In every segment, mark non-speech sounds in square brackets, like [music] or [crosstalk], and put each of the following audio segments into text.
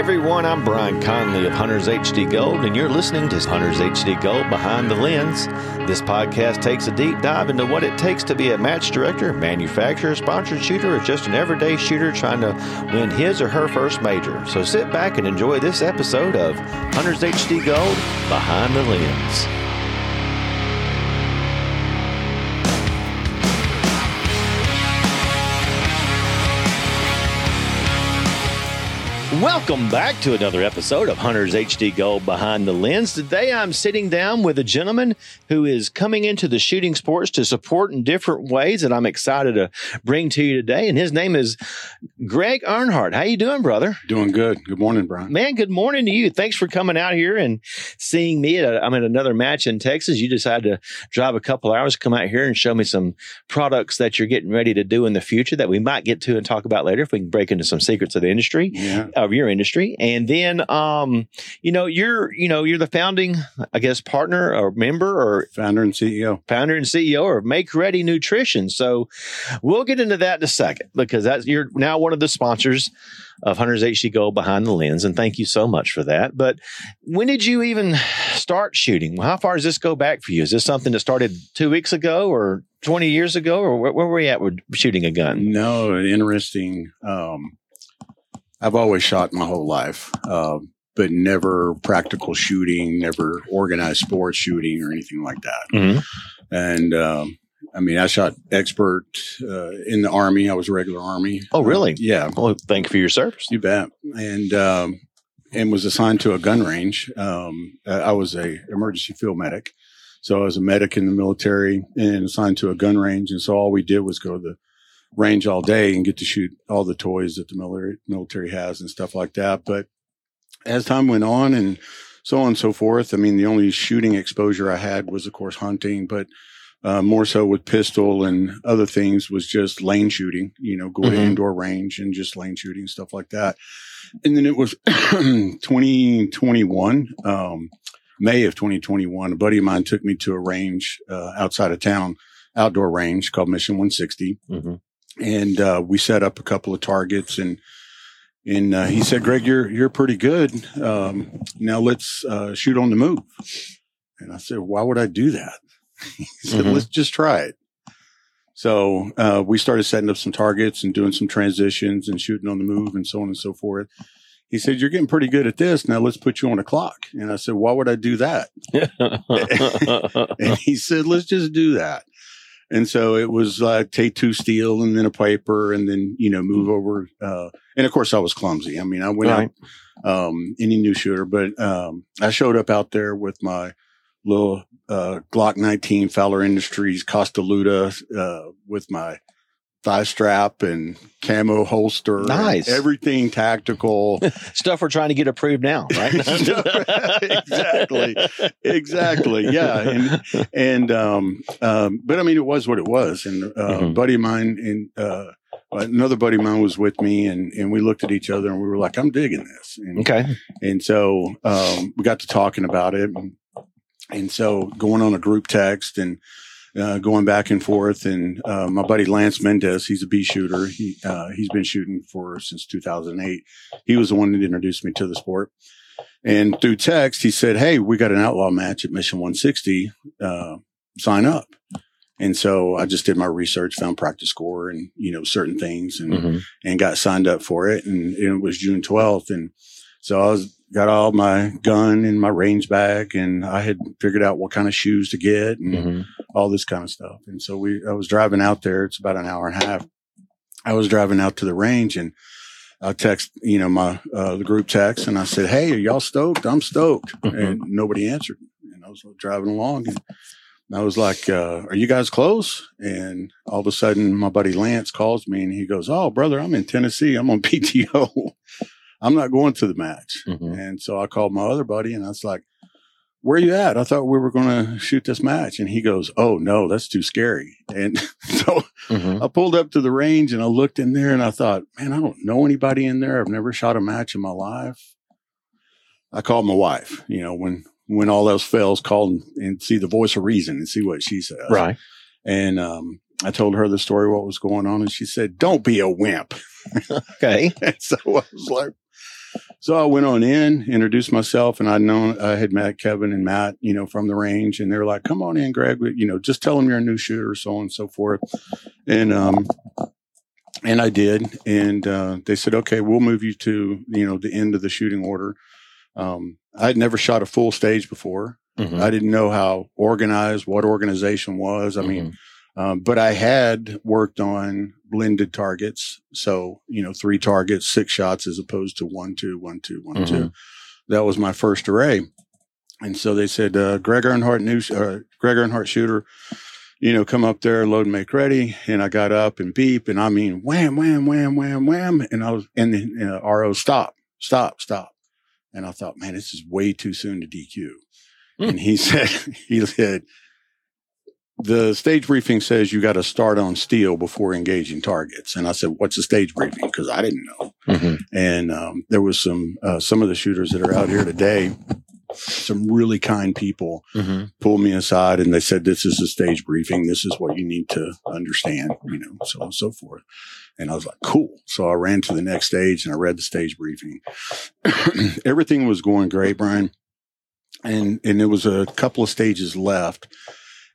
everyone, I'm Brian Conley of Hunters HD Gold, and you're listening to Hunters HD Gold Behind the Lens. This podcast takes a deep dive into what it takes to be a match director, manufacturer, sponsored shooter, or just an everyday shooter trying to win his or her first major. So sit back and enjoy this episode of Hunters HD Gold Behind the Lens. Welcome back to another episode of Hunters HD Gold Behind the Lens. Today I'm sitting down with a gentleman who is coming into the shooting sports to support in different ways that I'm excited to bring to you today. And his name is Gregg Earnhart. How you doing, brother? Doing good. Good morning, Brian. Man, good morning to you. Thanks for coming out here and seeing me. At a, I'm at another match in Texas. You decided to drive a couple hours, come out here and show me some products that you're getting ready to do in the future that we might get to and talk about later if we can break into some secrets of the industry. Yeah of your industry. And then, um, you know, you're, you know, you're the founding, I guess, partner or member or founder and CEO. founder and CEO of Make Ready Nutrition. So we'll get into that in a second because that's, you're now one of the sponsors of Hunters HD Gold Behind the Lens. And thank you so much for that. But when did you even start shooting? How far does this go back for you? Is this something that started two weeks ago or 20 years ago or where, where were you at with shooting a gun? No, interesting. Um, I've always shot my whole life, uh, but never practical shooting, never organized sports shooting or anything like that. Mhm. And um, I mean, I shot expert uh, in the army. I was a regular army. Oh, really? Uh, yeah, Well, thank you for your service. you bet. And um, and was assigned to a gun range. Um, I was a emergency field medic, so I was a medic in the military and assigned to a gun range. And so all we did was go to the range all day and get to shoot all the toys that the military military has and stuff like that. But as time went on and so on and so forth, I mean, the only shooting exposure I had was, of course, hunting, but uh, more so with pistol and other things was just lane shooting, you know, go to Mhm. indoor range and just lane shooting, stuff like that. And then it was [clears throat] 2021, um, May of 2021, a buddy of mine took me to a range uh, outside of town, outdoor range called Mission 160 hmm and uh, we set up a couple of targets and and uh, he said greg you're you're pretty good. Um, now let's uh, shoot on the move. And i said why would i do that? [laughs] He said Mhm. let's just try it. So uh, we started setting up some targets and doing some transitions and shooting on the move and so on and so forth. He said you're getting pretty good at this. Now let's put you on a clock. And i said why would i do that? [laughs] [laughs] And he said, let's just do that. And so it was like take two steel and then a paper and then, you know, move over. Uh, and of course I was clumsy. I mean, I went Right. out, um, any new shooter, but, um, I showed up out there with my little, uh, Glock 19 Fowler Industries Costa Ludus, uh, with my thigh strap and camo holster. Nice. Everything tactical. [laughs] Stuff we're trying to get approved now, right? [laughs] Exactly. exactly. Yeah. And, and, um, um, but I mean, it was what it was. And, uh, a Mhm. buddy of mine and, uh, another buddy of mine was with me and, and we looked at each other and we were like, I'm digging this. And, okay. and so, um, we got to talking about it. And, and so going on a group text and, uh, going back and forth. And, uh, my buddy Lance Mendez, he's a B shooter. He, uh, he's been shooting for since 2008. He was the one that introduced me to the sport. And through text, he said, Hey, we got an outlaw match at Mission 160. Uh, sign up. And so I just did my research, found PractiScore and, you know, certain things and, Mhm. and got signed up for it. And it was June 12th. And so I was, got all my gun and my range bag and I had figured out what kind of shoes to get and Mhm. All this kind of stuff. And so we, I was driving out there. It's about an hour and a half. I was driving out to the range and I text, you know, my, uh, the group text and I said, Hey, are y'all stoked? I'm stoked. Mhm. And nobody answered. And I was driving along and I was like, uh, are you guys close? And all of a sudden my buddy Lance calls me and he goes, Oh, brother, I'm in Tennessee. I'm on [laughs] PTO. I'm not going to the match. Mhm. And so I called my other buddy and I was like, where are you at? I thought we were going to shoot this match. And he goes, Oh no, that's too scary. And [laughs] so Mhm. I pulled up to the range and I looked in there and I thought, man, I don't know anybody in there. I've never shot a match in my life. I called my wife, you know, when, when all else fails, call and, and see the voice of reason and see what she says. Right. And, um, I told her the story, what was going on. And she said, don't be a wimp. [laughs] Okay. And so I was like, So I went on in, introduced myself, and I'd known I had met Kevin and Matt, you know, from the range, and they were like, "Come on in, Gregg. You know, just tell them you're a new shooter, so on and so forth." And um, and I did, and uh, they said, "Okay, we'll move you to you know the end of the shooting order." Um, I had never shot a full stage before. Mhm. I didn't know how organized, what organization was. I mean, um, but I had worked on blended targets. So, you know, three targets, six shots as opposed to one, two, one, two, one, two. Mhm. That was my first array. And so they said, uh, Gregg Earnhart, new, uh, Gregg Earnhart shooter, you know, come up there, load and make ready. And I got up and beep. And I mean, wham, wham, wham, wham, wham. And I was, and then uh, RO, stop, stop, stop. And I thought, man, this is way too soon to DQ. Hmm. And he [laughs] said, he said, the stage briefing says you got to start on steel before engaging targets. And I said, what's the stage briefing? Because I didn't know. Mhm. And um, there was some uh, some of the shooters that are out here today, some really kind people Mhm. pulled me aside and they said, "This is a stage briefing. This is what you need to understand." You know, so on and so forth. And I was like, "Cool." So I ran to the next stage and I read the stage briefing. [clears throat] Everything was going great, Brian, and and there was a couple of stages left,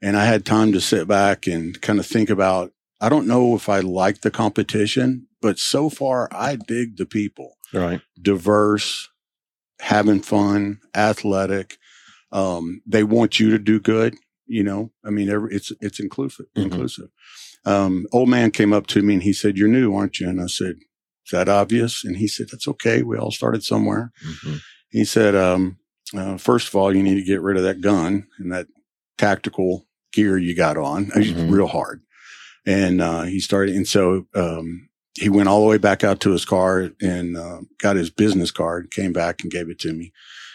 and I had time to sit back and kind of think about. I don't know if I like the competition, but so far I dig the people Right. diverse, having fun, athletic. Um, they want you to do good. You know, I mean, every, it's it's inclusive. Mhm. Inclusive. Um, old man came up to me and he said, "You're new, aren't you?" And I said, "Is that obvious?" And he said, "That's okay. We all started somewhere." Mhm. He said, um, uh, first of all, you need to get rid of that gun and that tactical gear you got on. It's Mhm. real hard." And uh, he started, and so um, he went all the way back out to his car and uh, got his business card, came back and gave it to me.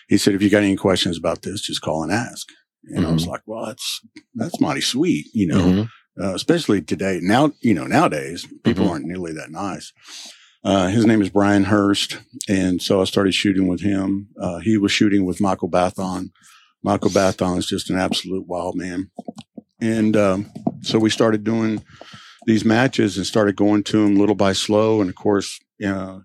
He said, "If you got any questions about this, just call and ask." And I was like, "Well, that's that's mighty sweet, you know." Mhm. uh, especially today. Now, you know, nowadays people Mhm. aren't nearly that nice. Uh, his name is Brian Hurst. And so I started shooting with him. Uh, he was shooting with Michael Bathon. Michael Bathon is just an absolute wild man. And, um, so we started doing these matches and started going to them little by slow. And of course, uh,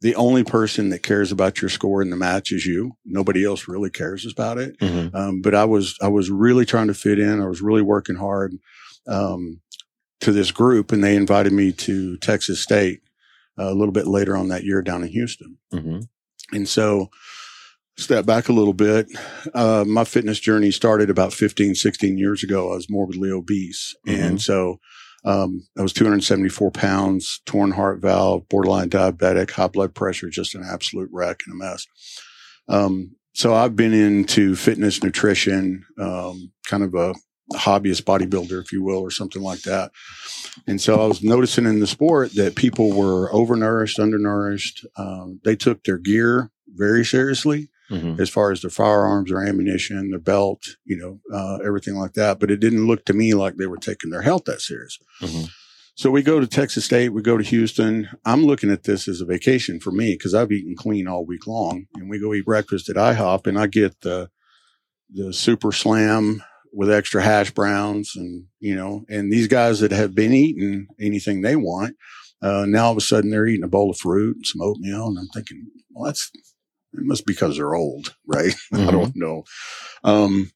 the only person that cares about your score in the match is you. Nobody else really cares about it. Mhm. Um, but I was I was really trying to fit in. I was really working hard um, to this group, and they invited me to Texas State uh, a little bit later on that year down in Houston. Mhm. And so, step back a little bit. Uh, my fitness journey started about 15, 16 years ago. I was morbidly obese, and so. Um, I was 274 pounds, torn heart valve, borderline diabetic, high blood pressure, just an absolute wreck and a mess. Um, so I've been into fitness, nutrition, um, kind of a hobbyist bodybuilder, if you will, or something like that. And so I was noticing in the sport that people were overnourished, undernourished. Um, they took their gear very seriously Mhm. as far as their firearms, their ammunition, their belt, you know, uh, everything like that. But it didn't look to me like they were taking their health that serious. Mhm. So we go to Texas State, we go to Houston. I'm looking at this as a vacation for me because I've eaten clean all week long. And we go eat breakfast at IHOP and I get the the super slam with extra hash browns and you know, and these guys that have been eating anything they want, uh, now all of a sudden they're eating a bowl of fruit and some oatmeal. And I'm thinking, well, that's it must be because they're old, right? [laughs] I Mhm. don't know. Um,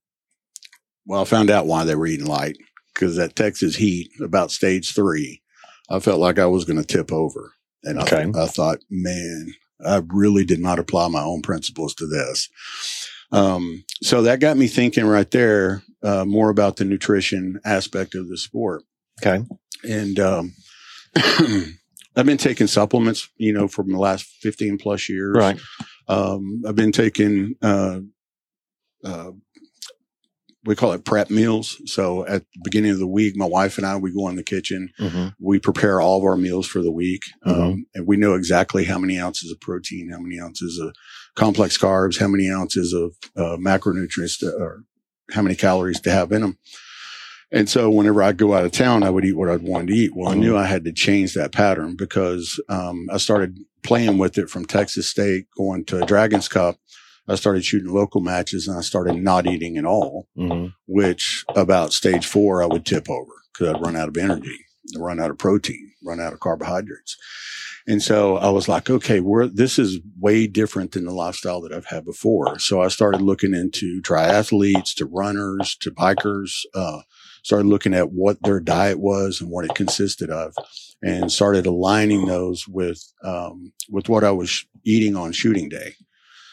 well, I found out why they were eating light because that Texas heat about stage three, I felt like I was going to tip over. And I, Okay. I thought, man, I really did not apply my own principles to this. Um, so that got me thinking right there, uh, more about the nutrition aspect of the sport. Okay. And, um, [clears throat] I've been taking supplements, you know, from the last 15 plus years. Right. Um, I've been taking, uh, uh, we call it prep meals. So at the beginning of the week, my wife and I, we go in the kitchen, Mhm. we prepare all of our meals for the week. Mhm. Um, and we know exactly how many ounces of protein, how many ounces of complex carbs, how many ounces of uh, macronutrients, to, or how many calories to have in them. And so whenever I'd go out of town, I would eat what I'd wanted to eat. Well, I knew I had to change that pattern because um, I started playing with it from Texas State, going to Dragons Cup. I started shooting local matches and I started not eating at all, Mhm. which about stage four, I would tip over because I'd run out of energy, run out of protein, run out of carbohydrates. And so I was like, okay, we're, this is way different than the lifestyle that I've had before. So I started looking into triathletes to runners to bikers, uh, started looking at what their diet was and what it consisted of and started aligning those with, um, with what I was eating on shooting day.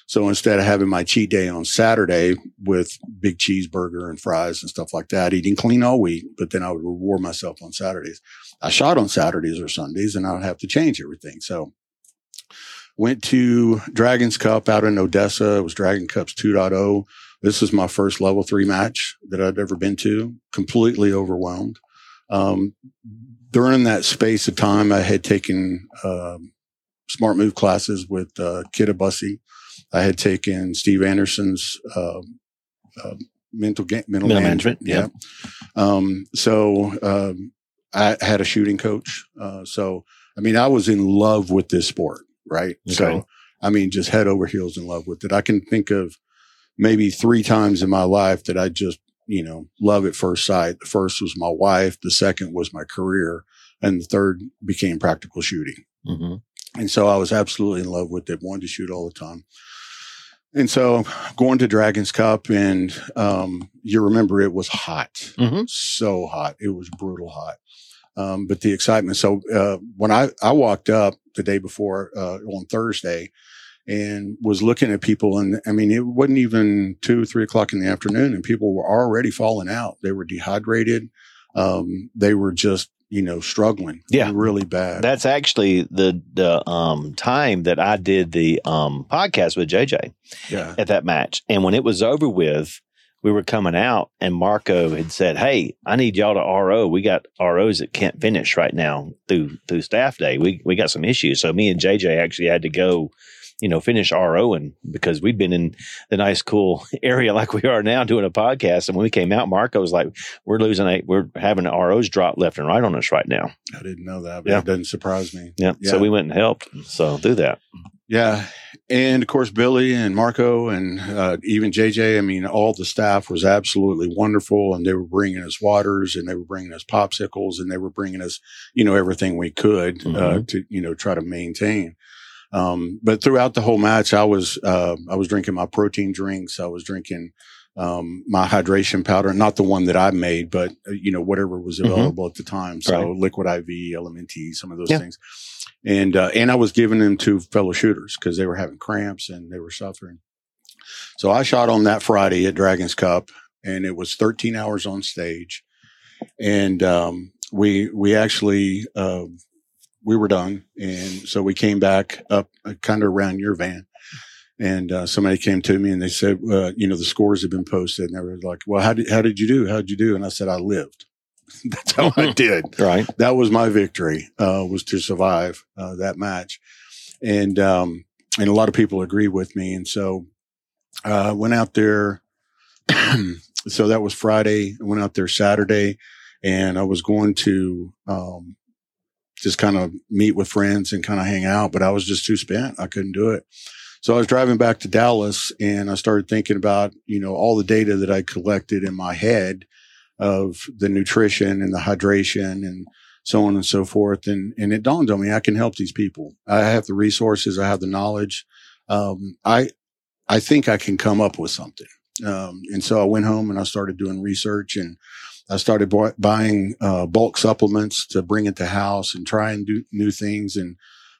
So instead of having my cheat day on Saturday with big cheeseburger and fries and stuff like that, eating clean all week, but then I would reward myself on Saturdays. I shot on Saturdays or Sundays and I would have to change everything. So went to Dragons Cup out in Odessa. It was Dragon Cups 2.0. This was my first level three match that I'd ever been to. Completely overwhelmed. Um, during that space of time, I had taken, um, smart move classes with, uh, Kid I had taken Steve Anderson's uh, uh, mental ga- mental, Mental management. management, yeah. Um, so um, I had a shooting coach. Uh, so I mean, I was in love with this sport, right? Okay. So I mean, just head over heels in love with it. I can think of maybe three times in my life that I just you know love at first sight. The first was my wife. The second was my career, and the third became practical shooting. hmm And so I was absolutely in love with it, wanted to shoot all the time. And so going to Dragons Cup and, um, you remember it was hot, Mhm. so hot. It was brutal hot. Um, but the excitement. So, uh, when I, I walked up the day before, uh, on Thursday and was looking at people and I mean, it wasn't even two, three o'clock in the afternoon and people were already falling out. They were dehydrated. Um, they were just, you know, struggling Yeah. really bad. That's actually the the um, time that I did the um, podcast with JJ yeah. at that match, and when it was over with, we were coming out, and Marco had said, "Hey, I need y'all to RO. We got ROs that can't finish right now through through staff day. We we got some issues." So me and JJ actually had to go. You know, finish ROing because we'd been in the nice, cool [laughs] area like we are now doing a podcast. And when we came out, Marco was like, "We're losing a, we're having ROs drop left and right on us right now." I didn't know that, but Yeah. it doesn't surprise me. Yeah. Yeah. So we went and helped. So do that. Yeah. And of course, Billy and Marco and uh, even JJ, I mean, all the staff was absolutely wonderful. And they were bringing us waters and they were bringing us popsicles and they were bringing us, you know, everything we could uh, Mhm. to, you know, try to maintain. Um, but throughout the whole match, I was, uh, I was drinking my protein drinks. I was drinking, um, my hydration powder, not the one that I made, but, uh, you know, whatever was Mhm. available at the time. So Right. liquid IV, LMNT, some of those Yeah. things and uh, and I was giving them to fellow shooters because they were having cramps and they were suffering. So I shot on that Friday at Dragons Cup, and it was 13 hours on stage, and um, we we actually uh, we were done, and so we came back up uh, kind of around your van. And uh, somebody came to me and they said, uh, you know, the scores have been posted, and they were like, "Well, how did how did you do? How did you do?" And I said, "I lived." [laughs] That's how I [laughs] did Right. that was my victory uh, was to survive uh, that match and um, and a lot of people agree with me and so uh, went out there [clears throat] so that was friday i went out there saturday and i was going to um, just kind of meet with friends and kind of hang out but i was just too spent i couldn't do it so i was driving back to dallas and i started thinking about you know all the data that i collected in my head of the nutrition and the hydration and so on and so forth. And, and it dawned on me, I can help these people. I have the resources. I have the knowledge. Um, I, I think I can come up with something. Um, and so I went home and I started doing research and I started bu- buying, uh, bulk supplements to bring it to house and try and do new things. And,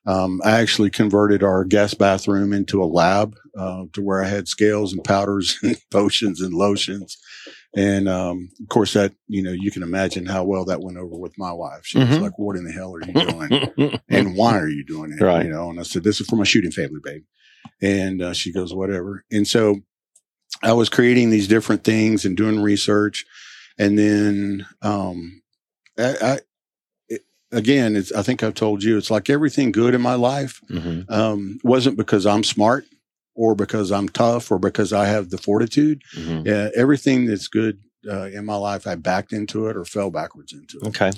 um, I actually converted our guest bathroom into a lab, uh, to where I had scales and powders [laughs] and potions and lotions. And um, of course, that you know you can imagine how well that went over with my wife. She was Mhm. like, "What in the hell are you doing? [laughs] and why are you doing it?" Right. You know. And I said, "This is for my shooting family, babe." And uh, she goes, "Whatever." And so I was creating these different things and doing research, and then um, I, I it, again, it's I think I've told you, it's like everything good in my life hmm um, wasn't because I'm smart or because I'm tough or because I have the fortitude hmm yeah, everything that's good uh, in my life, I backed into it or fell backwards into it. Okay.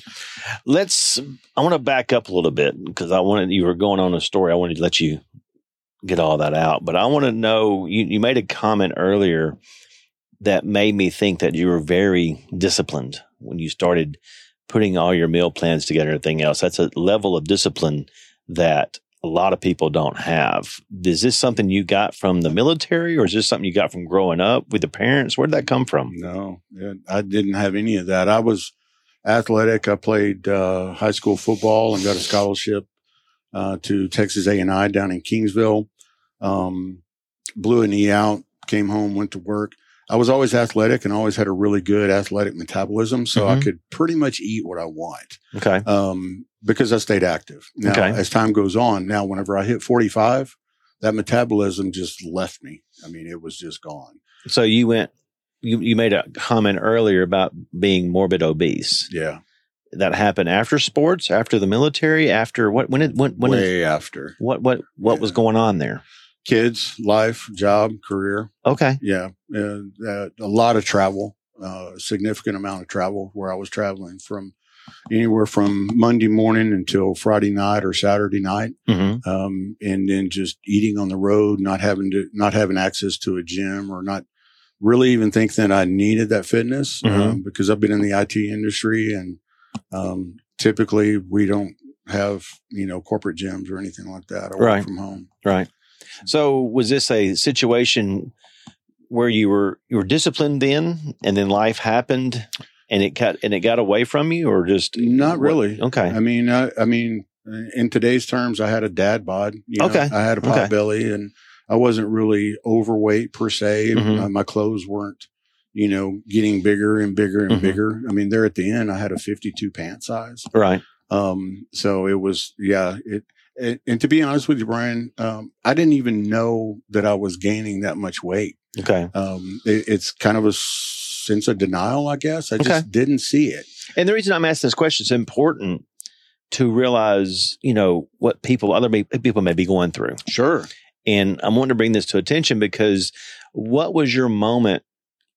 Let's, I want to back up a little bit because I wanted, you were going on a story. I wanted to let you get all that out, but I want to know, you, you made a comment earlier that made me think that you were very disciplined when you started putting all your meal plans together and everything else. That's a level of discipline that a lot of people don't have. Is this something you got from the military or is this something you got from growing up with the parents? Where did that come from? No, it, I didn't have any of that. I was athletic. I played uh, high school football and got a scholarship uh, to Texas A&I down in Kingsville. Um, blew a knee out, came home, went to work. I was always athletic and always had a really good athletic metabolism. So I Mhm. could pretty much eat what I want. Okay. Um, because I stayed active. Now, Okay. as time goes on, now whenever I hit 45, that metabolism just left me. I mean, it was just gone. So you went, you, you made a comment earlier about being morbid obese. Yeah. That happened after sports, after the military, after what, when it, when, when, it, Way after what, what, what was going on there? Kids, life, job, career. Okay. Yeah. Uh, uh, a lot of travel, uh, significant amount of travel where I was traveling from anywhere from Monday morning until Friday night or Saturday night. hmm um, and then just eating on the road, not having to, not having access to a gym or not really even think that I needed that fitness Mhm. um, because I've been in the IT industry and um, typically we don't have you know corporate gyms or anything like that. I work from home. Right. So was this a situation where you were you were disciplined then, and then life happened, and it got and it got away from you, or just Not what- really. Okay. I mean, I, I mean, in today's terms, I had a dad bod. You know, Okay. I had a pot Okay. belly, and I wasn't really overweight per se. Mhm. Uh, my clothes weren't, you know, getting bigger and bigger and Mhm. bigger. I mean, there at the end, I had a 52 pant size. Right. Um, so it was, yeah, it. And, and to be honest with you, Brian, um, I didn't even know that I was gaining that much weight. Okay. Um, it, it's kind of a sense of denial, I guess. I just didn't see it. And the reason I'm asking this question is important to realize, you know, what people other people may be going through. Sure. And I'm wanting to bring this to attention because what was your moment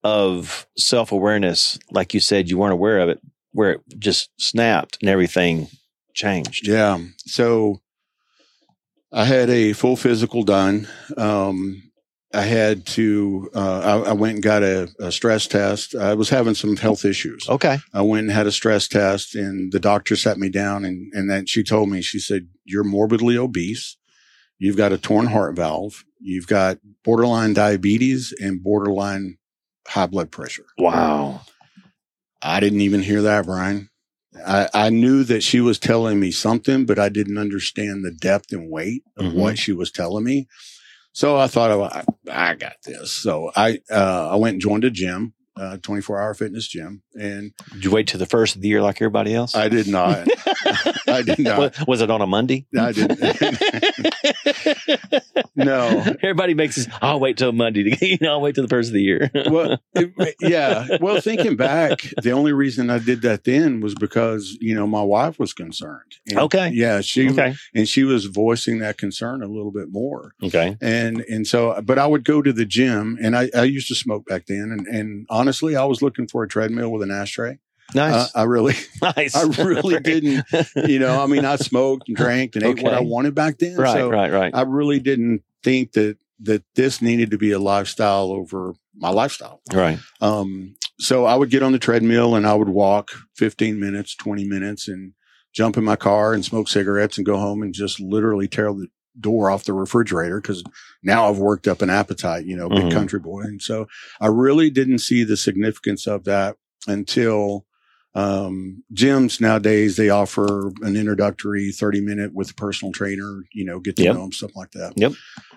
of self awareness? Like you said, you weren't aware of it, where it just snapped and everything changed. Yeah. So I had a full physical done. Um, I had to, uh, I, I went and got a, a stress test. I was having some health issues. Okay. I went and had a stress test and the doctor sat me down and, and then she told me, she said, you're morbidly obese. You've got a torn heart valve. You've got borderline diabetes and borderline high blood pressure. Wow. I didn't even hear that, Brian. I, I knew that she was telling me something, but I didn't understand the depth and weight of Mhm. what she was telling me. So I thought, oh, I, I got this. So I, uh, I went and joined a gym, uh, 24 hour fitness gym. And Did you wait to the first of the year like everybody else? I did not, [laughs] I did not. Was, was it on a Monday? I didn't. [laughs] no. Everybody makes this. I'll wait till Monday to [laughs] you know. I'll wait till the first of the year. Well, it- yeah. Well, thinking back, the only reason I did that then was because, you know, my wife was concerned. And, Okay. Yeah. She, okay. and she was voicing that concern a little bit more. Okay. And and so, but I would go to the gym, and I, I used to smoke back then, and and honestly, I was looking for a treadmill with an ashtray. Nice. I really, [laughs] nice. I really didn't, you know, I mean, I smoked and drank and ate what I wanted back then. right. so right. Right. I really didn't think that that this needed to be a lifestyle over my lifestyle. right. Um, so I would get on the treadmill and I would walk 15 minutes, 20 minutes and jump in my car and smoke cigarettes and go home and just literally tear the door off the refrigerator because now I've worked up an appetite, you know, big Mhm. country boy. And so I really didn't see the significance of that until um, gyms nowadays, they offer an introductory 30 minute with a personal trainer, you know, get to Yep. know them, stuff like that. Yep.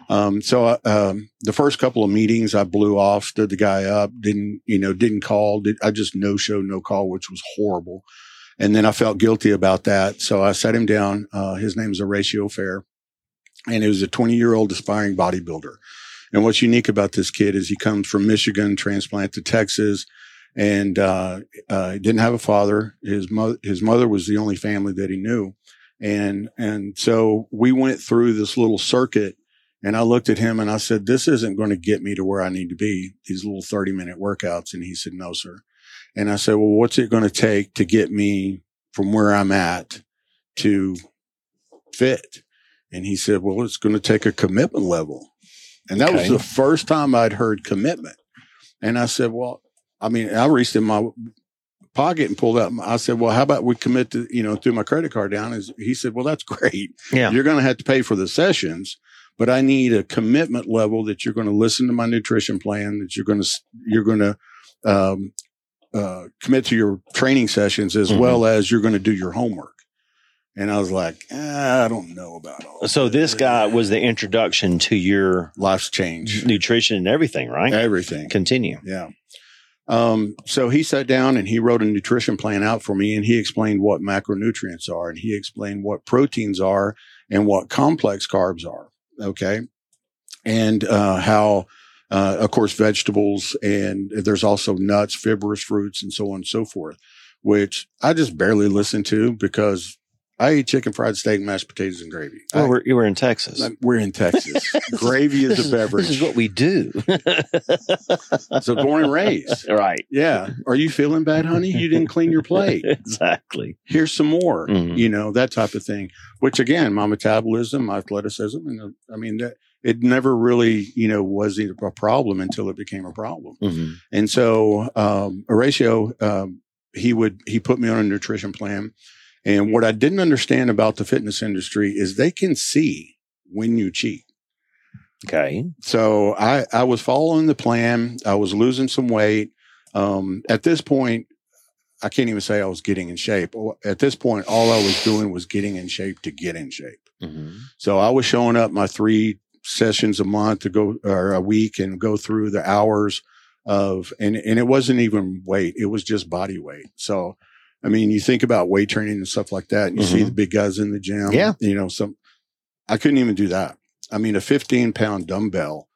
Um, so, uh, um, the first couple of meetings I blew off, stood the guy up, didn't, you know, didn't call. Did, I just no show, no call, which was horrible. And then I felt guilty about that. So I sat him down. Uh, his name is Horatio Fair and he was a 20 year old aspiring bodybuilder. And what's unique about this kid is he comes from Michigan, transplant to Texas, and uh, uh, he didn't have a father. His mother, his mother was the only family that he knew, and and so we went through this little circuit. And I looked at him and I said, "This isn't going to get me to where I need to be. These little thirty minute workouts." And he said, "No, sir." And I said, "Well, what's it going to take to get me from where I'm at to fit?" And he said, "Well, it's going to take a commitment level." And that was the first time I'd heard commitment. And I said, "Well, I mean, I reached in my pocket and pulled out. I said, "Well, how about we commit to you know through my credit card down?" Is he said, "Well, that's [laughs] great. Yeah. You're going to have to pay for the sessions." But I need a commitment level that you're going to listen to my nutrition plan, that you're going to you're going to um, uh, commit to your training sessions as Mhm. well as you're going to do your homework. And I was like, "Ah, I don't know about all. So this guy was the introduction to your life's change, nutrition and everything, right? everything. Continue. Yeah. Um, so he sat down and he wrote a nutrition plan out for me and he explained what macronutrients are and he explained what proteins are and what complex carbs are. Okay. And, uh, how, uh, of course, vegetables and there's also nuts, fibrous fruits and so on and so forth, which I just barely listen to because I eat chicken fried steak, mashed potatoes and gravy. Well, I- we're, you were in Texas. we're in Texas. [laughs] gravy is a beverage. This is what we do. [laughs] so born and raised. right. Yeah. Are you feeling bad, honey? You didn't clean your plate. [laughs] exactly. Here's some more, Mhm. you know, that type of thing, which again, my metabolism, my athleticism. And uh, I mean, that it never really, you know, was a problem until it became a problem. hmm And so, um, Horatio, um, he would, he put me on a nutrition plan. And what I didn't understand about the fitness industry is they can see when you cheat. Okay. So I, I was following the plan. I was losing some weight. Um, at this point, I can't even say I was getting in shape. At this point, all I was doing was getting in shape to get in shape. hmm So I was showing up my three sessions a month to go or a week and go through the hours of, and, and it wasn't even weight. It was just body weight. So, I mean, you think about weight training and stuff like that and you see Mhm. the big guys in the gym. Yeah. You know, some, I couldn't even do that. I mean, a 15 pound dumbbell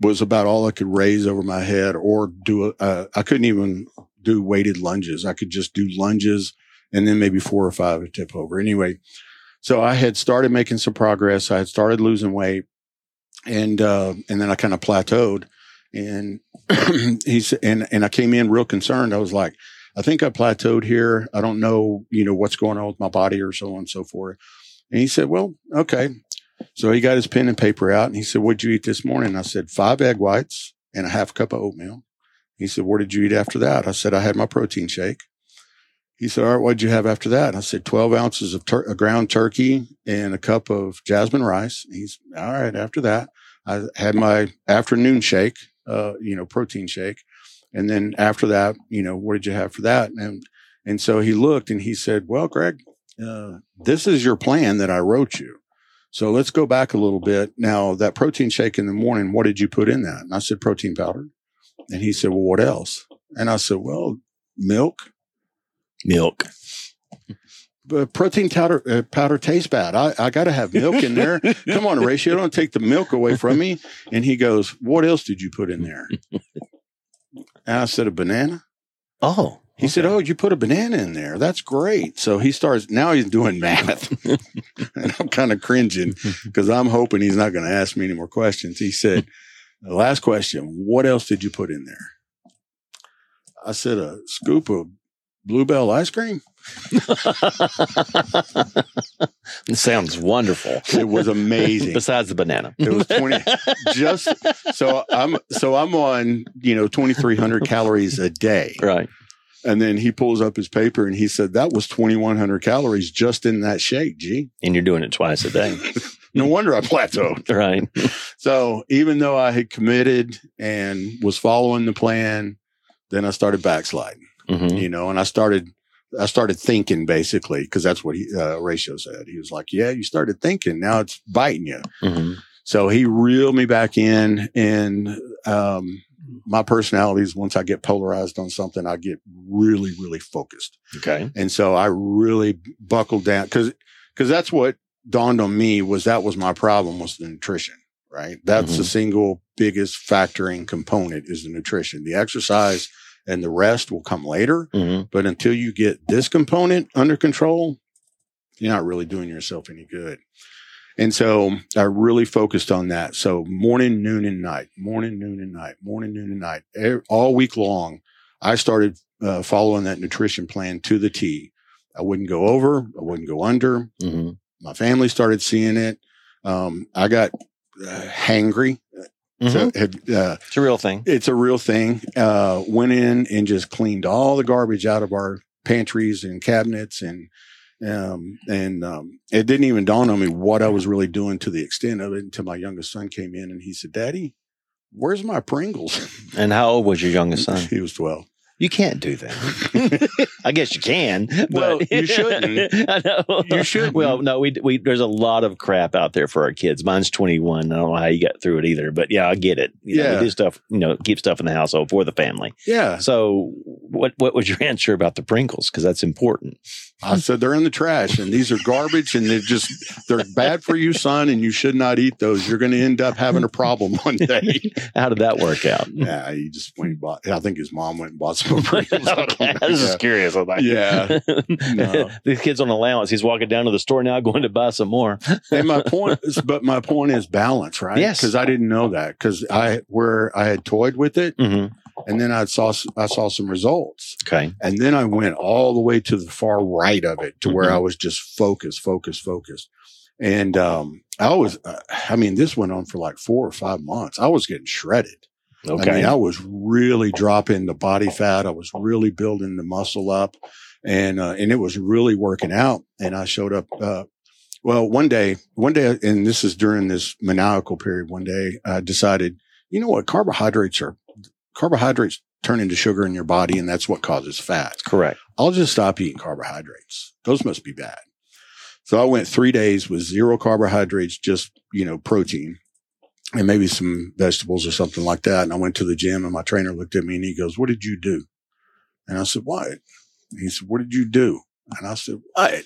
was about all I could raise over my head or do, uh, I couldn't even do weighted lunges. I could just do lunges and then maybe four or five would tip over. Anyway, so I had started making some progress. I had started losing weight and, uh, and then I kind of plateaued and [clears throat] he said, and, and I came in real concerned. I was like, I think I plateaued here. I don't know, you know, what's going on with my body or so on and so forth. And he said, well, okay. So he got his pen and paper out and he said, what'd you eat this morning? I said, five egg whites and a half cup of oatmeal. He said, what did you eat after that? I said, I had my protein shake. He said, all right, what'd you have after that? I said, 12 ounces of tur- ground turkey and a cup of jasmine rice. He's all right. After that, I had my afternoon shake, uh, you know, protein shake. And then after that, you know, what did you have for that? And, and so he looked and he said, well, Gregg, uh, this is your plan that I wrote you. So let's go back a little bit. Now that protein shake in the morning, what did you put in that? And I said, protein powder. And he said, well, what else? And I said, well, milk, Milk. but protein powder, uh, powder tastes bad. I, I got to have milk in there. Come on, Horatio, don't take the milk away from me. And he goes, what else did you put in there? And I said, a banana. Oh. He said, "Oh, you put a banana in there. That's great." So he starts now. He's doing math, [laughs] and I'm kind of cringing because I'm hoping he's not going to ask me any more questions. He said, "The last question: What else did you put in there?" I said, "A scoop of Blue Bell ice cream." It sounds wonderful. It was amazing. Besides the banana. It was 20 just so I'm so I'm on you know 2,300 calories a day. right. And then he pulls up his paper and he said, that was 2,100 calories just in that shake, G. And you're doing it twice a day. [laughs] No wonder I plateaued. right. So even though I had committed and was following the plan, then I started backsliding, hmm you know, and I started, I started thinking basically, because that's what he, uh, Ratio said. He was like, yeah, you started thinking. Now it's biting you. hmm So he reeled me back in and, um, my personality is once I get polarized on something, I get really, really focused. Okay. And so I really buckled down because, because that's what dawned on me was that was my problem was the nutrition, right? That's the Mhm. single biggest factoring component is the nutrition. The exercise and the rest will come later. hmm But until you get this component under control, you're not really doing yourself any good. And so I really focused on that. So morning, noon, and night, morning, noon, and night, morning, noon, and night, all week long. I started uh, following that nutrition plan to the T. I wouldn't go over. I wouldn't go under. hmm My family started seeing it. Um, I got uh, hangry. So Mhm. have, uh, It's a real thing. it's a real thing. Uh, went in and just cleaned all the garbage out of our pantries and cabinets and um, and um, it didn't even dawn on me what I was really doing to the extent of it until my youngest son came in and he said, "Daddy, where's my Pringles?" And how old was your youngest [laughs] son? he was twelve. You can't do that. [laughs] I guess you can. But Well, [laughs] you shouldn't. I know. You shouldn't. Well, no, we we there's a lot of crap out there for our kids. Mine's 21. I don't know how you got through it either, but yeah, I get it. You know, Yeah. we do stuff. You know, keep stuff in the household for the family. Yeah, So, what what was your [laughs] answer about the Pringles? Because that's important. I said they're in the trash and these are garbage and they're just they're bad for you, son, and you should not eat those. You're going to end up having a problem [laughs] one day. [laughs] How did that work out? yeah, he just went and bought. I think his mom went and bought some Pringles. [laughs] I okay. I was Yeah. just curious. I'm like, Yeah. No. the kid's on allowance. He's walking down to the store now, going to buy some more. and my point is, but my point is balance, right? Yes. Because I didn't know that because I where I had toyed with it, hmm and then I saw I saw some results, Okay. and then I went all the way to the far right of it to where Mhm. I was just focused, focused, focused, and um, I was, uh, I mean, this went on for like four or five months. I was getting shredded. Okay. I mean, I was really dropping the body fat. I was really building the muscle up, and uh, and it was really working out. And I showed up. Uh, well, one day, one day, and this is during this maniacal period. One day, I decided, you know what, carbohydrates are carbohydrates turn into sugar in your body, and that's what causes fat. Correct. I'll just stop eating carbohydrates. Those must be bad. So I went three days with zero carbohydrates, just, you know, protein and maybe some vegetables or something like that. And I went to the gym and my trainer looked at me and he goes, what did you do? And I said, what? And he said, what did you do? And I said, what?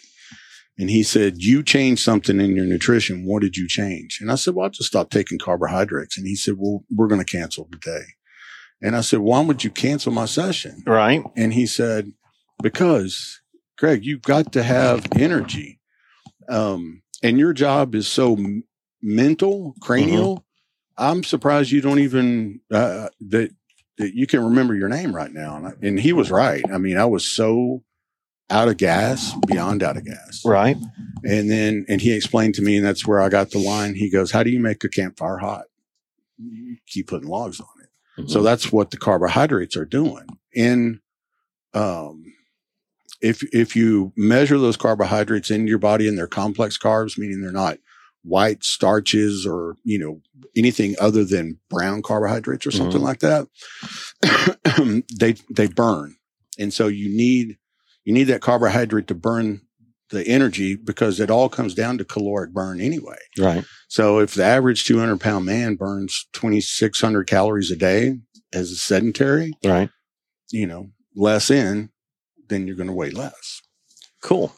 And he said, you changed something in your nutrition. What did you change? And I said, well, I just stopped taking carbohydrates. And he said, well, we're going to cancel today. And I said, why would you cancel my session? Right. And he said, because Gregg, you've got to have energy. Um, and your job is so m- mental, cranial. I'm surprised you don't even, uh, that, that you can remember your name right now. And, I, and he was right. I mean, I was so out of gas, beyond out of gas. Right. And then, and he explained to me, and that's where I got the line. He goes, how do you make a campfire hot? You keep putting logs on it. So that's what the carbohydrates are doing. And um, if if you measure those carbohydrates in your body and they're complex carbs, meaning they're not white starches or you know anything other than brown carbohydrates or something Mhm. like that, [coughs] they they burn. And so you need you need that carbohydrate to burn the energy because it all comes down to caloric burn anyway. right. So if the average 200 pound man burns 2,600 calories a day as a sedentary, Right. you know, less in, then you're going to weigh less. Cool.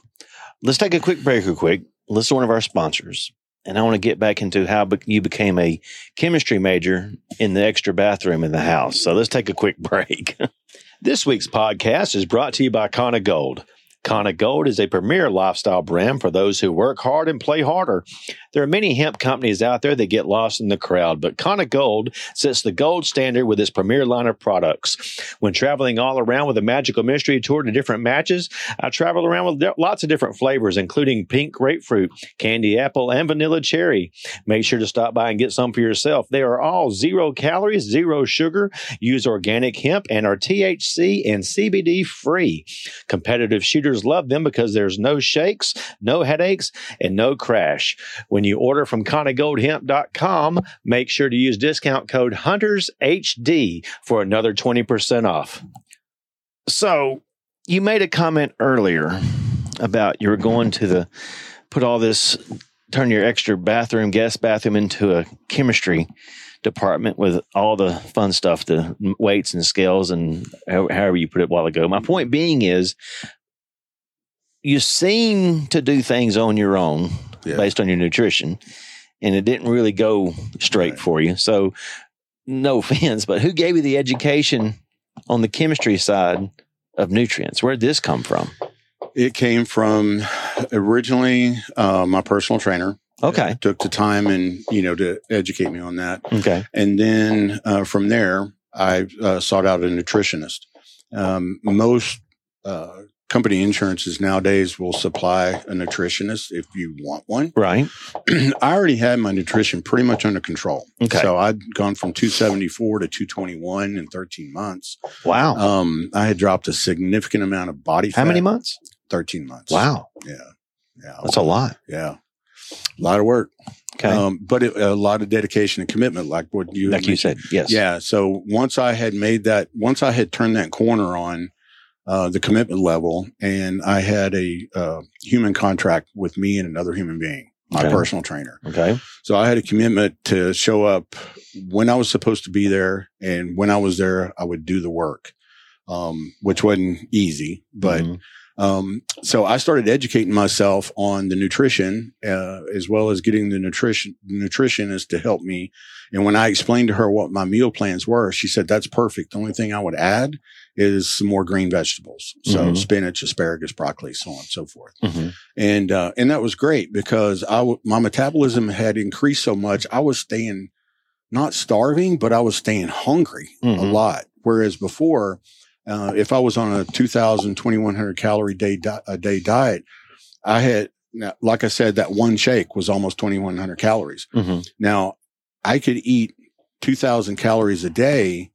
Let's take a quick break, real quick. Listen to one of our sponsors. And I want to get back into how be- you became a chemistry major in the extra bathroom in the house. So let's take a quick [laughs] break. this week's podcast is brought to you by Kana Gold. Kana Gold is a premier lifestyle brand for those who work hard and play harder. There are many hemp companies out there that get lost in the crowd, but Kana Gold sets the gold standard with its premier line of products. When traveling all around with a magical mystery tour to different matches, I travel around with lots of different flavors, including pink grapefruit, candy apple, and vanilla cherry. Make sure to stop by and get some for yourself. They are all zero calories, zero sugar, use organic hemp, and are THC and CBD free. Competitive shooters love them because there's no shakes, no headaches, and no crash. When you order from ConnaGoldHemp.com, make sure to use discount code HuntersHD for another 20% off. So, you made a comment earlier about you were going to the put all this turn your extra bathroom guest bathroom into a chemistry department with all the fun stuff the weights and scales and however you put it a while ago my point being is you seem to do things on your own Yeah. based on your nutrition and it didn't really go straight Right. for you so no [laughs] offense but who gave you the education on the chemistry side of nutrients where'd this come from It came from originally uh, my personal trainer. okay Took the time and, you know, to educate me on that. okay And then uh, from there, I uh, sought out a nutritionist. Um, most uh, company insurances nowadays will supply a nutritionist if you want one. Right. [clears throat] I already had my nutrition pretty much under control. Okay. So I'd gone from 274 to 221 in 13 months. Wow. Um, I had dropped a significant amount of body fat. How many months? 13 months. Wow. Yeah. Yeah. That's a lot. Yeah. A lot of work. Okay. Um, but it, a lot of dedication and commitment, like what you, like you said, yes. Yeah. So once I had made that, once I had turned that corner on uh, the commitment level, and I had a uh, human contract with me and another human being, my Okay. personal trainer. Okay. So I had a commitment to show up when I was supposed to be there, and when I was there, I would do the work, um, which wasn't easy, but. Mhm. Um, so I started educating myself on the nutrition, uh, as well as getting the nutrition nutritionist to help me. And when I explained to her what my meal plans were, she said, that's perfect. The only thing I would add is some more green vegetables. So Mhm. spinach, asparagus, broccoli, so on and so forth. Mhm. And, uh, and that was great because I, w- my metabolism had increased so much. I was staying not starving, but I was staying hungry a Mhm. lot. Whereas before, uh, if I was on a 2000, 2100 calorie day, di- a day diet, I had, now, like I said, that one shake was almost 2100 calories. Mhm. Now I could eat 2000 calories a day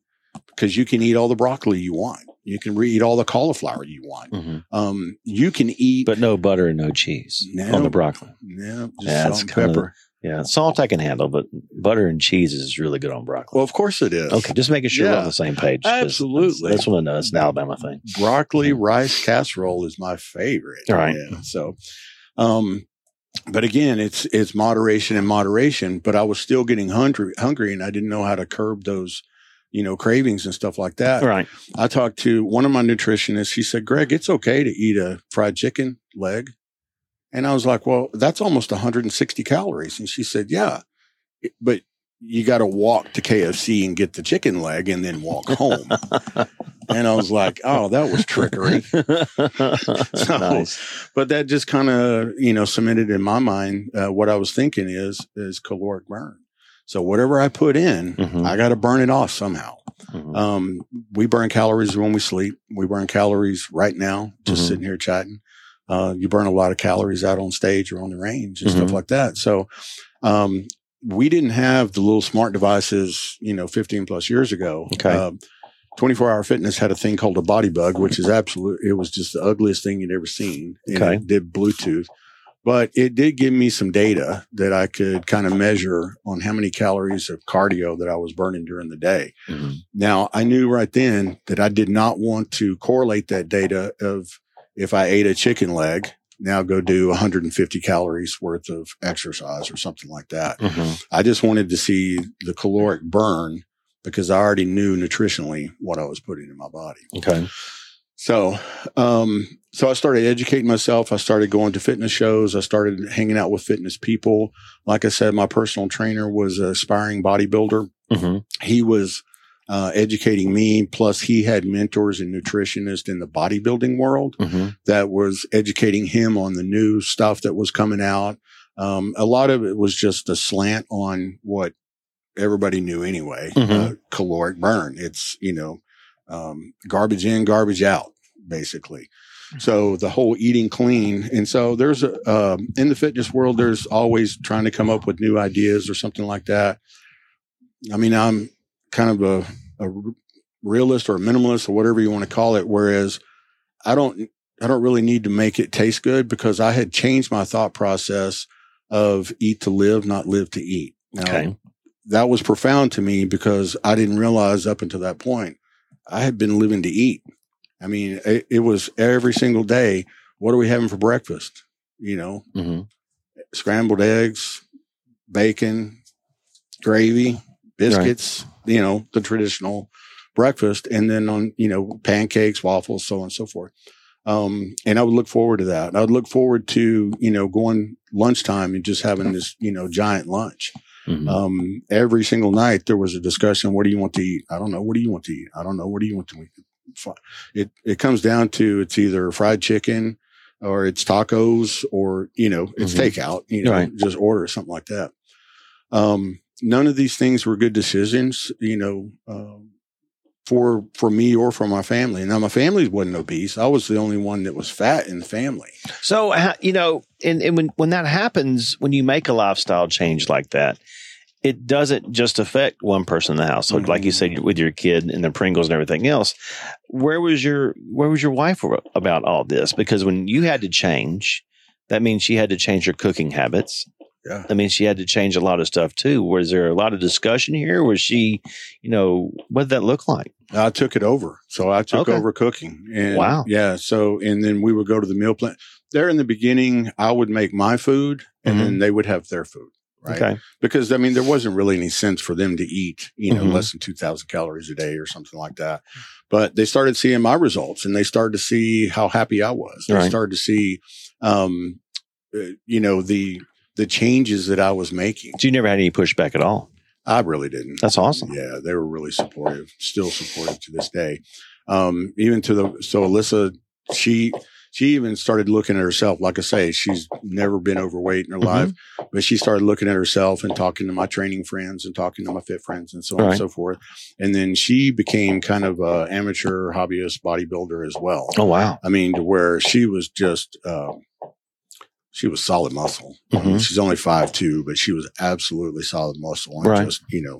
because you can eat all the broccoli you want. You can re- eat all the cauliflower you want. Mhm. Um, you can eat, But no butter and no cheese No. on the broccoli. yeah, just Yeah, salt and pepper. Yeah, salt I can handle, but butter and cheese is really good on broccoli. Well, of course it is. okay, just making sure we're on the same page. Absolutely. That's, that's one. It's an Alabama thing. broccoli rice casserole is my favorite. All right. Yeah, so, um, but again, it's it's moderation and moderation. But I was still getting hungry, hungry, and I didn't know how to curb those, you know, cravings and stuff like that. Right. I talked to one of my nutritionists. He said, "Gregg, it's okay to eat a fried chicken leg," and I was like, "Well, that's almost 160 calories." And she said, "Yeah, but." You got to walk to KFC and get the chicken leg and then walk home. [laughs] and I was like, oh, that was trickery. [laughs] So- nice. but that just kind of you know cemented in my mind uh, what I was thinking is is caloric burn. So whatever I put in, Mhm. I got to burn it off somehow. Mhm. Um, we burn calories when we sleep. We burn calories right now, just Mhm. sitting here chatting. Uh, you burn a lot of calories out on stage or on the range and stuff Mhm. like that. So, um, we didn't have the little smart devices, you know, 15 plus years ago. Okay. Um, 24 hour fitness had a thing called a bodybugg, which is absolute. It was just the ugliest thing you'd ever seen. And Okay. It did Bluetooth, but it did give me some data that I could kind of measure on how many calories of cardio that I was burning during the day. Mhm. Now I knew right then that I did not want to correlate that data of if I ate a chicken leg, now go do 150 calories worth of exercise or something like that. Mhm. I just wanted to see the caloric burn because I already knew nutritionally what I was putting in my body. Okay. So, um, so I started educating myself. I started going to fitness shows. I started hanging out with fitness people. Like I said, my personal trainer was an aspiring bodybuilder Mhm. he was uh, educating me. Plus, he had mentors and nutritionists in the bodybuilding world Mhm. that was educating him on the new stuff that was coming out. Um, a lot of it was just a slant on what everybody knew anyway. Mhm. Uh, caloric burn. It's you know um, garbage in, garbage out, basically. So the whole eating clean, and so there's a um, in the fitness world, there's always trying to come up with new ideas or something like that. I mean, I'm kind of a, a realist or a minimalist or whatever you want to call it. Whereas I don't, I don't really need to make it taste good because I had changed my thought process of eat to live, not live to eat. Now, Okay. that was profound to me because I didn't realize up until that point I had been living to eat. I mean, it, it was every single day. What are we having for breakfast? You know, Mhm. scrambled eggs, bacon, gravy, biscuits, you know, the traditional breakfast. And then on, you know, pancakes, waffles, so on and so forth. Um, and I would look forward to that. I would look forward to, you know, going lunchtime and just having this, you know, giant lunch. Mhm. Um, every single night there was a discussion. What do you want to eat? I don't know. What do you want to eat? I don't know. What do you want to eat? It, it comes down to it's either fried chicken or it's tacos or, you know, it's Mhm. takeout, you know, Right. just order something like that. Um, none of these things were good decisions. You know, um, for for me or for my family. Now my family wasn't obese. I was the only one that was fat in the family. So uh, you know, and, and when when that happens, when you make a lifestyle change like that, it doesn't just affect one person in the household, mm-hmm. like you said with your kid and the Pringles and everything else. Where was your where was your wife about all this? Because when you had to change, that means she had to change her cooking habits. Yeah. I mean, she had to change a lot of stuff too. Was there a lot of discussion here? Was she, you know, what did that look like? I took it over. So I took okay. over cooking. And wow. Yeah. So, and then we would go to the meal plan. There in the beginning, I would make my food and mm-hmm. then they would have their food. Right. Okay. Because I mean, there wasn't really any sense for them to eat, you know, mm-hmm. less than 2000 calories a day or something like that. But they started seeing my results and they started to see how happy I was. They right. started to see, um, uh, you know, the, the changes that I was making. So you never had any pushback at all? I really didn't. That's awesome. Yeah, they were really supportive, still supportive to this day. Um, even to the so Alyssa, she she even started looking at herself. Like I say, she's never been overweight in her mm-hmm. life, but she started looking at herself and talking to my training friends and talking to my fit friends and so on right. and so forth. And then she became kind of a amateur hobbyist bodybuilder as well. Oh wow! I mean, to where she was just. Uh, she was solid muscle. Mm-hmm. she's only five two, but she was absolutely solid muscle. And right. just, you know,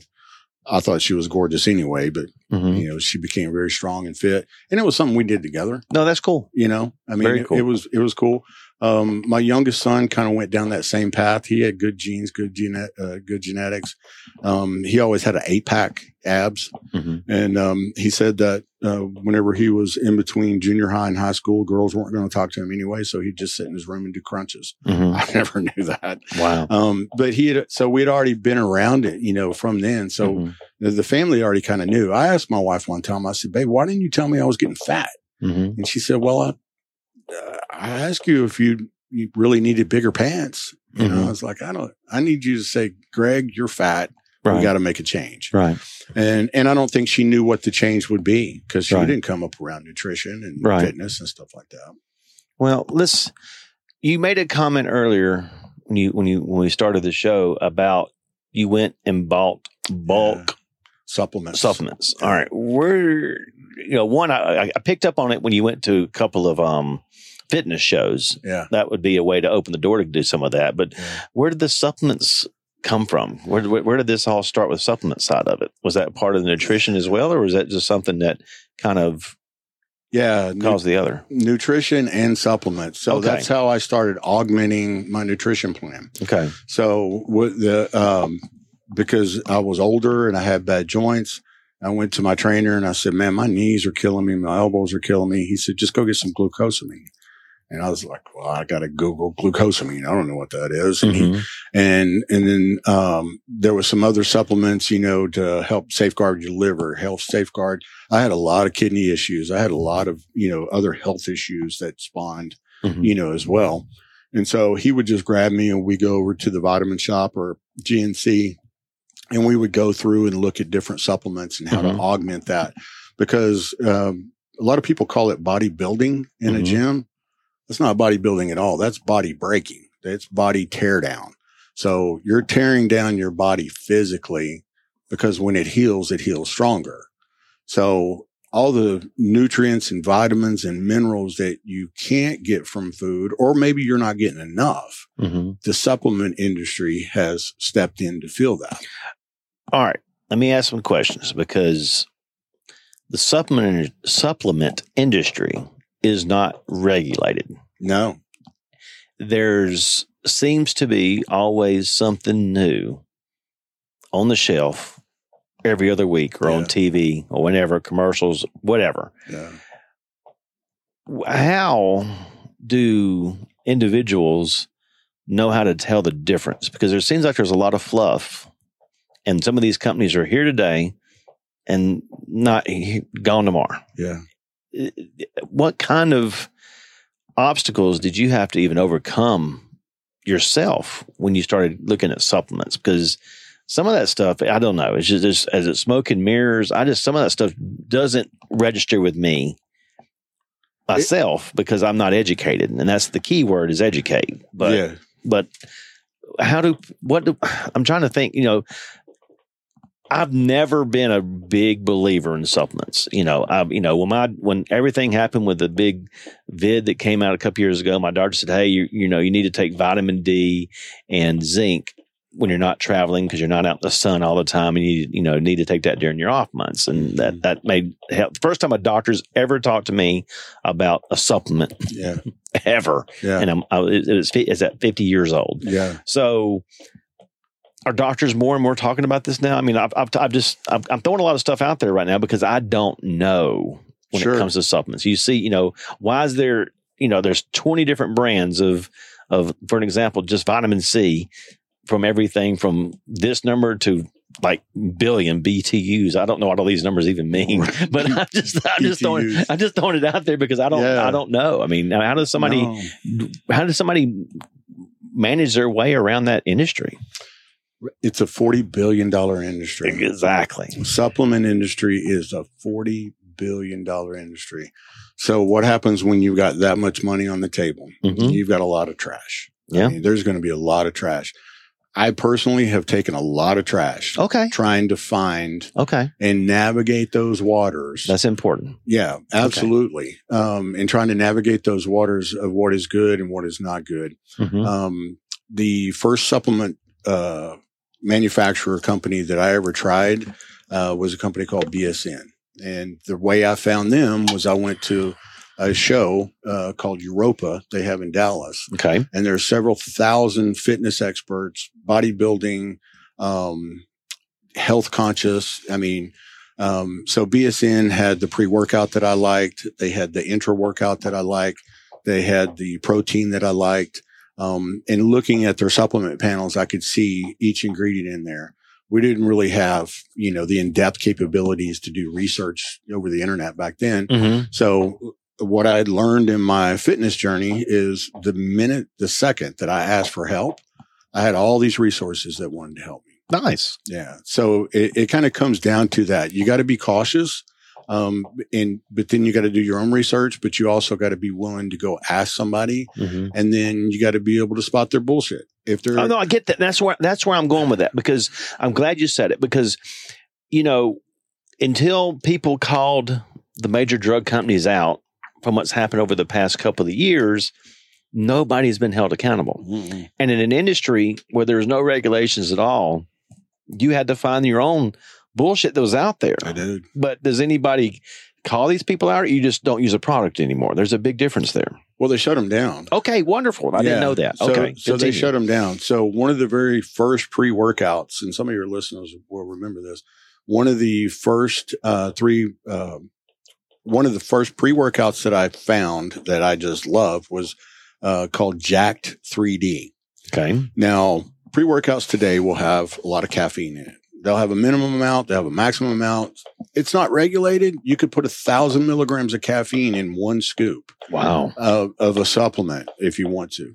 I thought she was gorgeous anyway, but mm-hmm. you know, she became very strong and fit. And it was something we did together. No, that's cool. You know, I mean, cool. it, it, was, it was cool. Um, my youngest son kind of went down that same path. He had good genes, good gene, uh, good genetics. Um, he always had an eight pack abs. Mm-hmm. And, um, he said that, uh, whenever he was in between junior high and high school, girls weren't going to talk to him anyway. So he'd just sit in his room and do crunches. Mm-hmm. [laughs] I never knew that. Wow. Um, but he had, so we had already been around it, you know, from then. So mm-hmm. the, the, family already kind of knew. I asked my wife one time, I said, babe, why didn't you tell me I was getting fat? Mm-hmm. And she said, well, I, uh, I asked you if you you really needed bigger pants. You mm-hmm. know, I was like, I don't. I need you to say, Gregg, you're fat. Right. We got to make a change. Right. And and I don't think she knew what the change would be because she right. didn't come up around nutrition and right. fitness and stuff like that. Well, let's. You made a comment earlier when you when you when we started the show about you went and bought bulk yeah. supplements. Supplements. All right. Where you know, one, I, I picked up on it when you went to a couple of um, fitness shows. Yeah. That would be a way to open the door to do some of that. But yeah. where did the supplements come from? Where, where, where, did this all start with supplement side of it? Was that part of the nutrition as well, or was that just something that kind of yeah caused nu- the other nutrition and supplements? So okay. that's how I started augmenting my nutrition plan. Okay. So with the um, because I was older and I had bad joints, I went to my trainer and I said, man, my knees are killing me. My elbows are killing me. He said, just go get some glucosamine. And I was like, well, I got to Google glucosamine. I don't know what that is. And, mm-hmm. he, and, and then, um, there was some other supplements, you know, to help safeguard your liver, health safeguard. I had a lot of kidney issues. I had a lot of, you know, other health issues that spawned, mm-hmm. you know, as well. And so he would just grab me and we go over to the vitamin shop or GNC and we would go through and look at different supplements and how mm-hmm. to augment that because um, a lot of people call it bodybuilding in mm-hmm. a gym. That's not bodybuilding at all. That's body breaking. That's body tear down. So you're tearing down your body physically because when it heals, it heals stronger. So all the nutrients and vitamins and minerals that you can't get from food, or maybe you're not getting enough, mm-hmm. the supplement industry has stepped in to fill that. All right. Let me ask some questions because the supplement supplement industry is not regulated. No. There's seems to be always something new on the shelf every other week or yeah. on TV or whenever commercials, whatever. Yeah. How do individuals know how to tell the difference? Because there seems like there's a lot of fluff and some of these companies are here today and not gone tomorrow. Yeah. What kind of obstacles did you have to even overcome yourself when you started looking at supplements? Because some of that stuff, I don't know. It's just as it's smoke and mirrors. I just some of that stuff doesn't register with me myself it, because I'm not educated, and that's the key word is educate. But yeah. but how do what do I'm trying to think? You know, I've never been a big believer in supplements. You know, I you know when my when everything happened with the big vid that came out a couple years ago, my doctor said, "Hey, you you know you need to take vitamin D and zinc when you're not traveling because you're not out in the sun all the time, and you you know need to take that during your off months." And that mm. that made help. The first time a doctor's ever talked to me about a supplement Yeah. [laughs] ever, Yeah. and I'm I, it was it's at 50 years old. yeah. So are doctors more and more talking about this now? I mean, I've, I've, I've just, I'm, I'm throwing a lot of stuff out there right now because I don't know when Sure. it comes to supplements. You see, you know, why is there, you know, there's 20 different brands of, of, for an example, just vitamin C from everything from this number to like billion BTUs. I don't know what all these numbers even mean, [laughs] but I just, I just throwing. I just throwing it out there because I don't, Yeah. I don't know. I mean, how does somebody, No. how does somebody manage their way around that industry? It's a $40 billion industry. Exactly. supplement industry is a 40 billion dollar industry. So what happens when you've got that much money on the table? Mhm. You've got a lot of trash. I Yeah. mean, there's going to be a lot of trash. I personally have taken a lot of trash Okay. trying to find Okay. and navigate those waters. That's important. yeah, absolutely. Um, and trying to navigate those waters of what is good and what is not good. Mhm. Um, the first supplement uh, manufacturer company that I ever tried uh, was a company called BSN. And the way I found them was I went to a show uh, called Europa they have in Dallas. Okay. And there are several thousand fitness experts, bodybuilding, um, health conscious. I mean, um, so BSN had the pre workout that I liked. They had the intra workout that I liked. They had the protein that I liked. Um, and looking at their supplement panels, I could see each ingredient in there. We didn't really have, you know, the in-depth capabilities to do research over the internet back then. Mm-hmm. So what I had learned in my fitness journey is the minute, the second that I asked for help, I had all these resources that wanted to help me. Nice. Yeah. So it, it kind of comes down to that. You got to be cautious. Um, and, but then you got to do your own research, but you also got to be willing to go ask somebody Mm-hmm. and then you got to be able to spot their bullshit. If they're, Oh no, I get that. That's where that's where I'm going with that because I'm glad you said it because you know until people called the major drug companies out from what's happened over the past couple of years, nobody's been held accountable. Mm-mm. And in an industry where there's no regulations at all, you had to find your own bullshit that was out there. I did. But does anybody call these people out or you just don't use a product anymore? There's a big difference there. Well, they shut them down. Okay, wonderful. I didn't know that. So, okay. So they shut them down. So one of the very first pre workouts, and some of your listeners will remember this. One of the first uh, three, uh, one of the first pre workouts that I found that I just loved was uh, called Jack3d. Okay. Now, pre workouts today will have a lot of caffeine in it. They'll have a minimum amount, they'll have a maximum amount. It's not regulated. You could put a thousand milligrams of caffeine in one scoop Wow. of, of a supplement if you want to.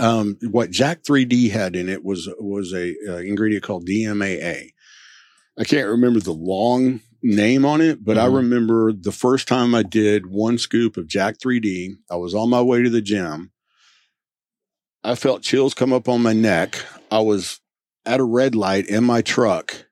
Um, what Jack3d had in it was was a uh, ingredient called DMAA. I can't remember the long name on it, but I Mhm. remember the first time I did one scoop of Jack3d. I was on my way to the gym. I felt chills come up on my neck. I was at a red light in my truck,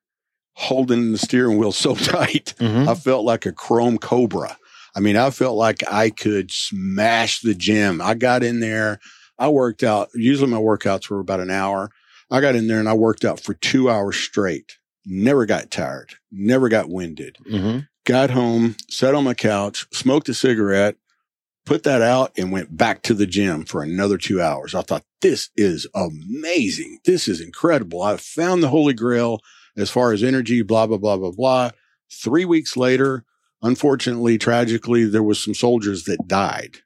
holding the steering wheel so [laughs] tight. Mhm. I felt like a chrome cobra. I mean, I felt like I could smash the gym. I got in there. I worked out. Usually my workouts were about an hour. I got in there and I worked out for two hours straight. Never got tired. Never got winded. Mhm. Got home, sat on my couch, smoked a cigarette, put that out and went back to the gym for another two hours. I thought, this is amazing. This is incredible. I found the holy grail as far as energy, blah, blah, blah, blah, blah. Three weeks later, unfortunately, tragically, there was some soldiers that died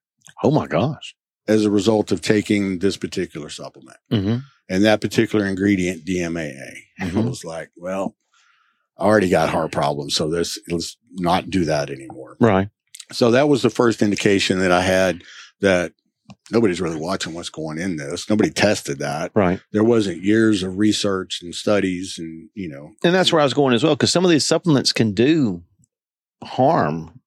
Oh my gosh. as a result of taking this particular supplement Mm-hmm. and that particular ingredient, DMAA. I Mhm. was like, well, I already got heart problems. So this, let's not do that anymore. Right. So that was the first indication that I had that nobody's really watching what's going in this. Nobody tested that. Right. There wasn't years of research and studies and, you know, And that's where I was going as well, because some of these supplements can do harm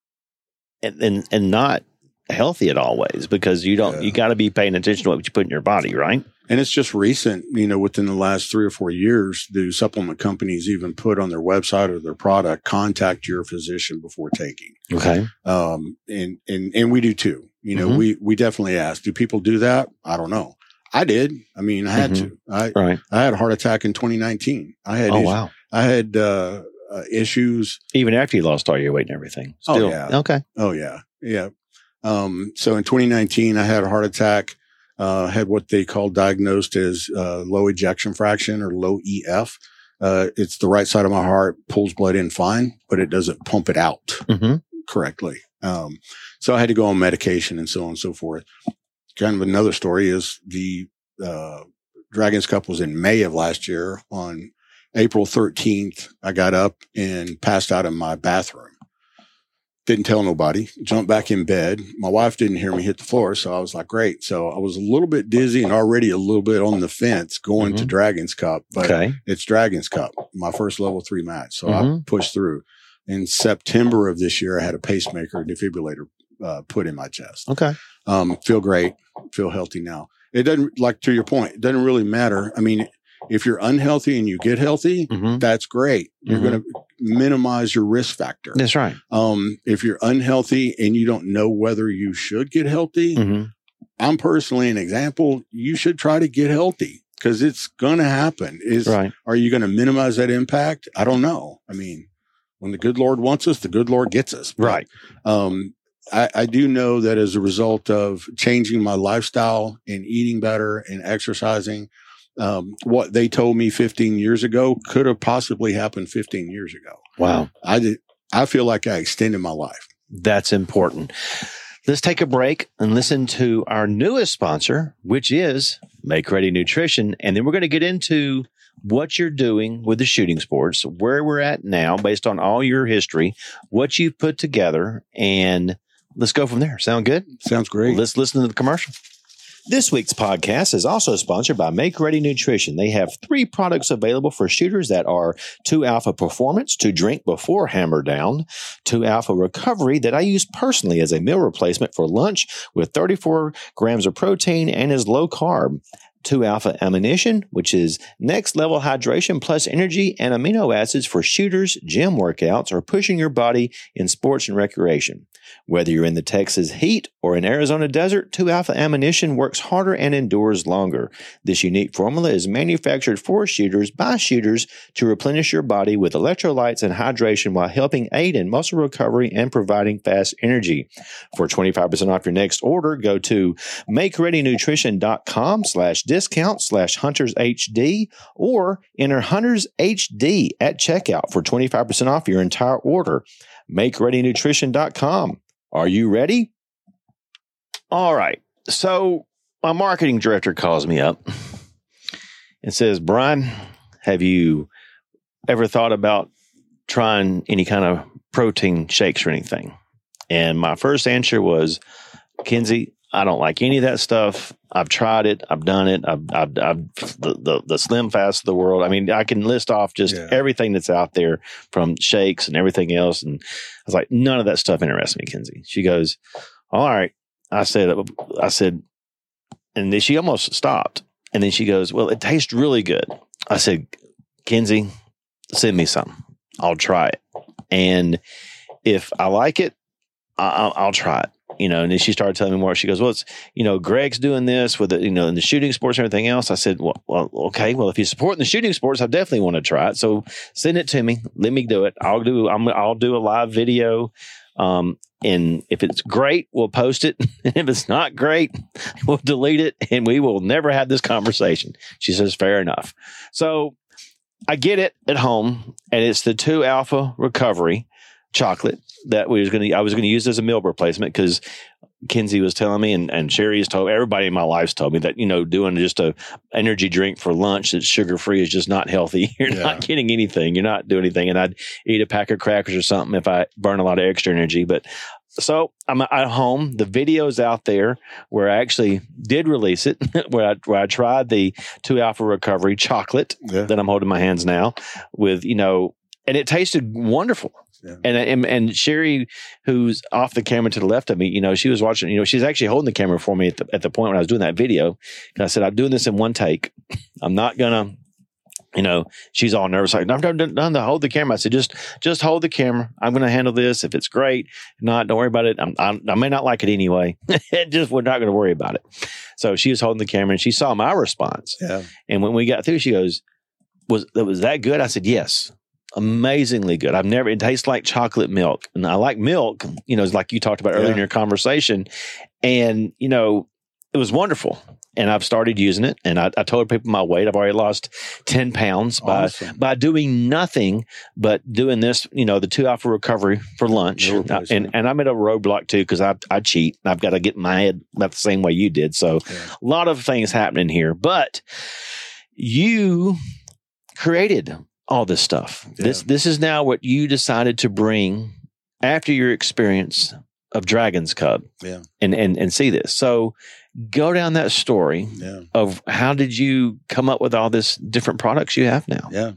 and, and, and not healthy at all ways because you don't, Yeah. you got to be paying attention to what you put in your body, right? And it's just recent, you know, within the last three or four years, do supplement companies even put on their website or their product, contact your physician before taking. Okay. Um, and, and, and we do too. You know, Mhm. we, we definitely ask, do people do that? I don't know. I did. I mean, I had Mhm. to. I, Right. I had a heart attack in 2019. I had, Oh issues- wow. I had, uh, uh, issues. Even after you lost all your weight and everything. Oh, yeah. Okay. Oh yeah. Yeah. Um, so in 2019, I had a heart attack, uh, had what they call diagnosed as, uh, low ejection fraction or low EF. Uh, it's the right side of my heart pulls blood in fine, but it doesn't pump it out hmm correctly. Um, so I had to go on medication and so on and so forth. Kind of another story is the, uh, Dragons Cup was in May of last year. On April 13th, I got up and passed out in my bathroom. Didn't tell nobody, jumped back in bed. My wife didn't hear me hit the floor. So I was like, great. So I was a little bit dizzy and already a little bit on the fence going to Mhm. Dragons Cup, but Okay. it's Dragons Cup, my first level three match. So I Mhm. pushed through. In September of this year, I had a pacemaker defibrillator uh, put in my chest. Okay. Um, feel great, feel healthy now. It doesn't like to your point. It doesn't really matter. I mean, if you're unhealthy and you get healthy, hmm that's great. You're Mhm. going to minimize your risk factor. That's right. Um, if you're unhealthy and you don't know whether you should get healthy, hmm I'm personally an example. You should try to get healthy because it's going to happen. Is Right. are you going to minimize that impact? I don't know. I mean, when the good Lord wants us, the good Lord gets us. But, Right. Um, I, I do know that as a result of changing my lifestyle and eating better and exercising, um, what they told me 15 years ago could have possibly happened 15 years ago. Wow. I did. I feel like I extended my life. That's important. Let's take a break and listen to our newest sponsor, which is Make Ready Nutrition. And then we're going to get into what you're doing with the shooting sports, where we're at now based on all your history, what you've put together, and let's go from there. Sound good? Sounds great. Let's listen to the commercial. This week's podcast is also sponsored by Make Ready Nutrition. They have three products available for shooters that are 2 Alpha Performance to drink before hammer down, 2 Alpha Recovery that I use personally as a meal replacement for lunch with 34 grams of protein and is low carb. 2 alpha ammunition, which is next level hydration plus energy and amino acids for shooters, gym workouts, or pushing your body in sports and recreation. Whether you're in the Texas heat or in Arizona desert, 2 alpha ammunition works harder and endures longer. This unique formula is manufactured for shooters by shooters to replenish your body with electrolytes and hydration while helping aid in muscle recovery and providing fast energy. For 25% off your next order, go to makereadynutrition.com slash discount slash hunters HD or enter hunters HD at checkout for 25% off your entire order. MakeReadyNutrition.com. Are you ready? All right. So my marketing director calls me up and says, Brian, have you ever thought about trying any kind of protein shakes or anything? And my first answer was, Kinsey, I don't like any of that stuff. I've tried it. I've done it. I've, I've, I've the, the, the Slim Fast of the world. I mean, I can list off just Yeah. everything that's out there from shakes and everything else. And I was like, none of that stuff interests me, Kinsey. She goes, all right. I said, I said, and then she almost stopped. And then she goes, well, it tastes really good. I said, Kinsey, send me some. I'll try it. And if I like it, I- I'll, I'll try it. You know, and then she started telling me more. She goes, "Well, it's you know, Gregg's doing this with the, you know, in the shooting sports and everything else." I said, "Well, well, okay. Well, if you're supporting the shooting sports, I definitely want to try it. So send it to me. Let me do it. I'll do. I'm. I'll do a live video. Um, and if it's great, we'll post it. [laughs] And if it's not great, we'll delete it, and we will never have this conversation." She says, "Fair enough." So I get it at home, and it's the two alpha recovery chocolate that we was going to I was going to use as a meal replacement because Kinsey was telling me and, and Sherry has told everybody in my life's told me that you know doing just a energy drink for lunch that's sugar free is just not healthy. [laughs] You're Yeah. not getting anything. You're not doing anything. And I'd eat a pack of crackers or something if I burn a lot of extra energy. But so I'm at home. The video's out there where I actually did release it, [laughs] where I where I tried the two alpha recovery chocolate Yeah. that I'm holding in my hands now with, you know, and it tasted wonderful. Yeah. And, and and Sherry, who's off the camera to the left of me, you know, she was watching. You know, she's actually holding the camera for me at the at the point when I was doing that video. And I said, "I'm doing this in one take. I'm not gonna." You know, she's all nervous. Like, no, no, no, no, hold the camera. I said, just, just hold the camera. I'm going to handle this. If it's great, if not, don't worry about it. I'm, I'm, I may not like it anyway. [laughs] just, we're not going to worry about it. So she was holding the camera and she saw my response. Yeah. And when we got through, she goes, "Was that was that good?" I said, "Yes, amazingly good. I've never. It tastes like chocolate milk, and I like milk. You know, it's like you talked about earlier in your conversation, and you know, it was wonderful. And I've started using it, and I, I told people my weight. I've already lost ten pounds by Awesome. by doing nothing but doing this, you know, the two alpha recovery for lunch. No and and I'm at a roadblock too because I I cheat. I've got to get my head about the same way you did. So Yeah. a lot of things happening here, but you created all this stuff. This Yeah. this is now what you decided to bring after your experience of Dragon's Cup. Yeah. And and and see this. So go down that story Yeah. of how did you come up with all this different products you have now? Yeah.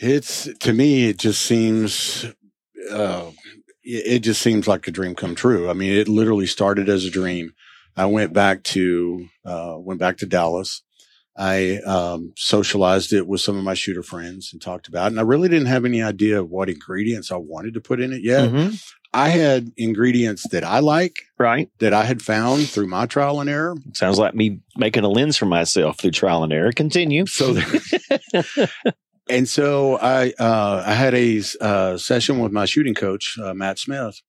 It's to me, it just seems, uh, it it just seems like a dream come true. I mean, it literally started as a dream. I went back to, uh, went back to Dallas. I, um, socialized it with some of my shooter friends and talked about it. And I really didn't have any idea of what ingredients I wanted to put in it yet. Mhm. I had ingredients that I like Right. that I had found through my trial and error. Sounds like me making a lens for myself through trial and error. Continue. So [laughs] and so I uh, I had a uh, session with my shooting coach uh, Matt Smith,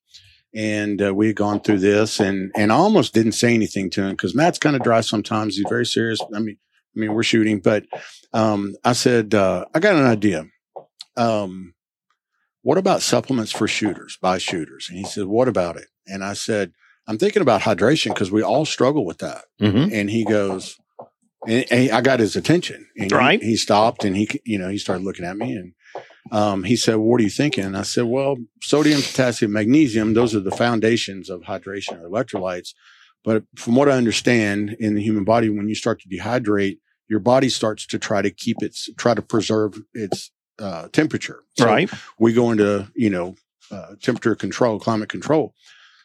and uh, we had gone through this, and and I almost didn't say anything to him because Matt's kind of dry sometimes. He's very serious. I mean, I mean we're shooting, but um, I said uh, I got an idea. Um, what about supplements for shooters by shooters? And he said, what about it? And I said, I'm thinking about hydration because we all struggle with that Mhm. and he goes, and, and I got his attention. And he- Right. He, stopped and he, you know, he started looking at me and um, he said, "What are you thinking?" And I said, "Well, sodium, potassium, magnesium; those are the foundations of hydration or electrolytes. But from what I understand, in the human body, when you start to dehydrate, your body starts to try to keep its, try to preserve its uh, temperature. So right. we go into you know uh, temperature control, climate control.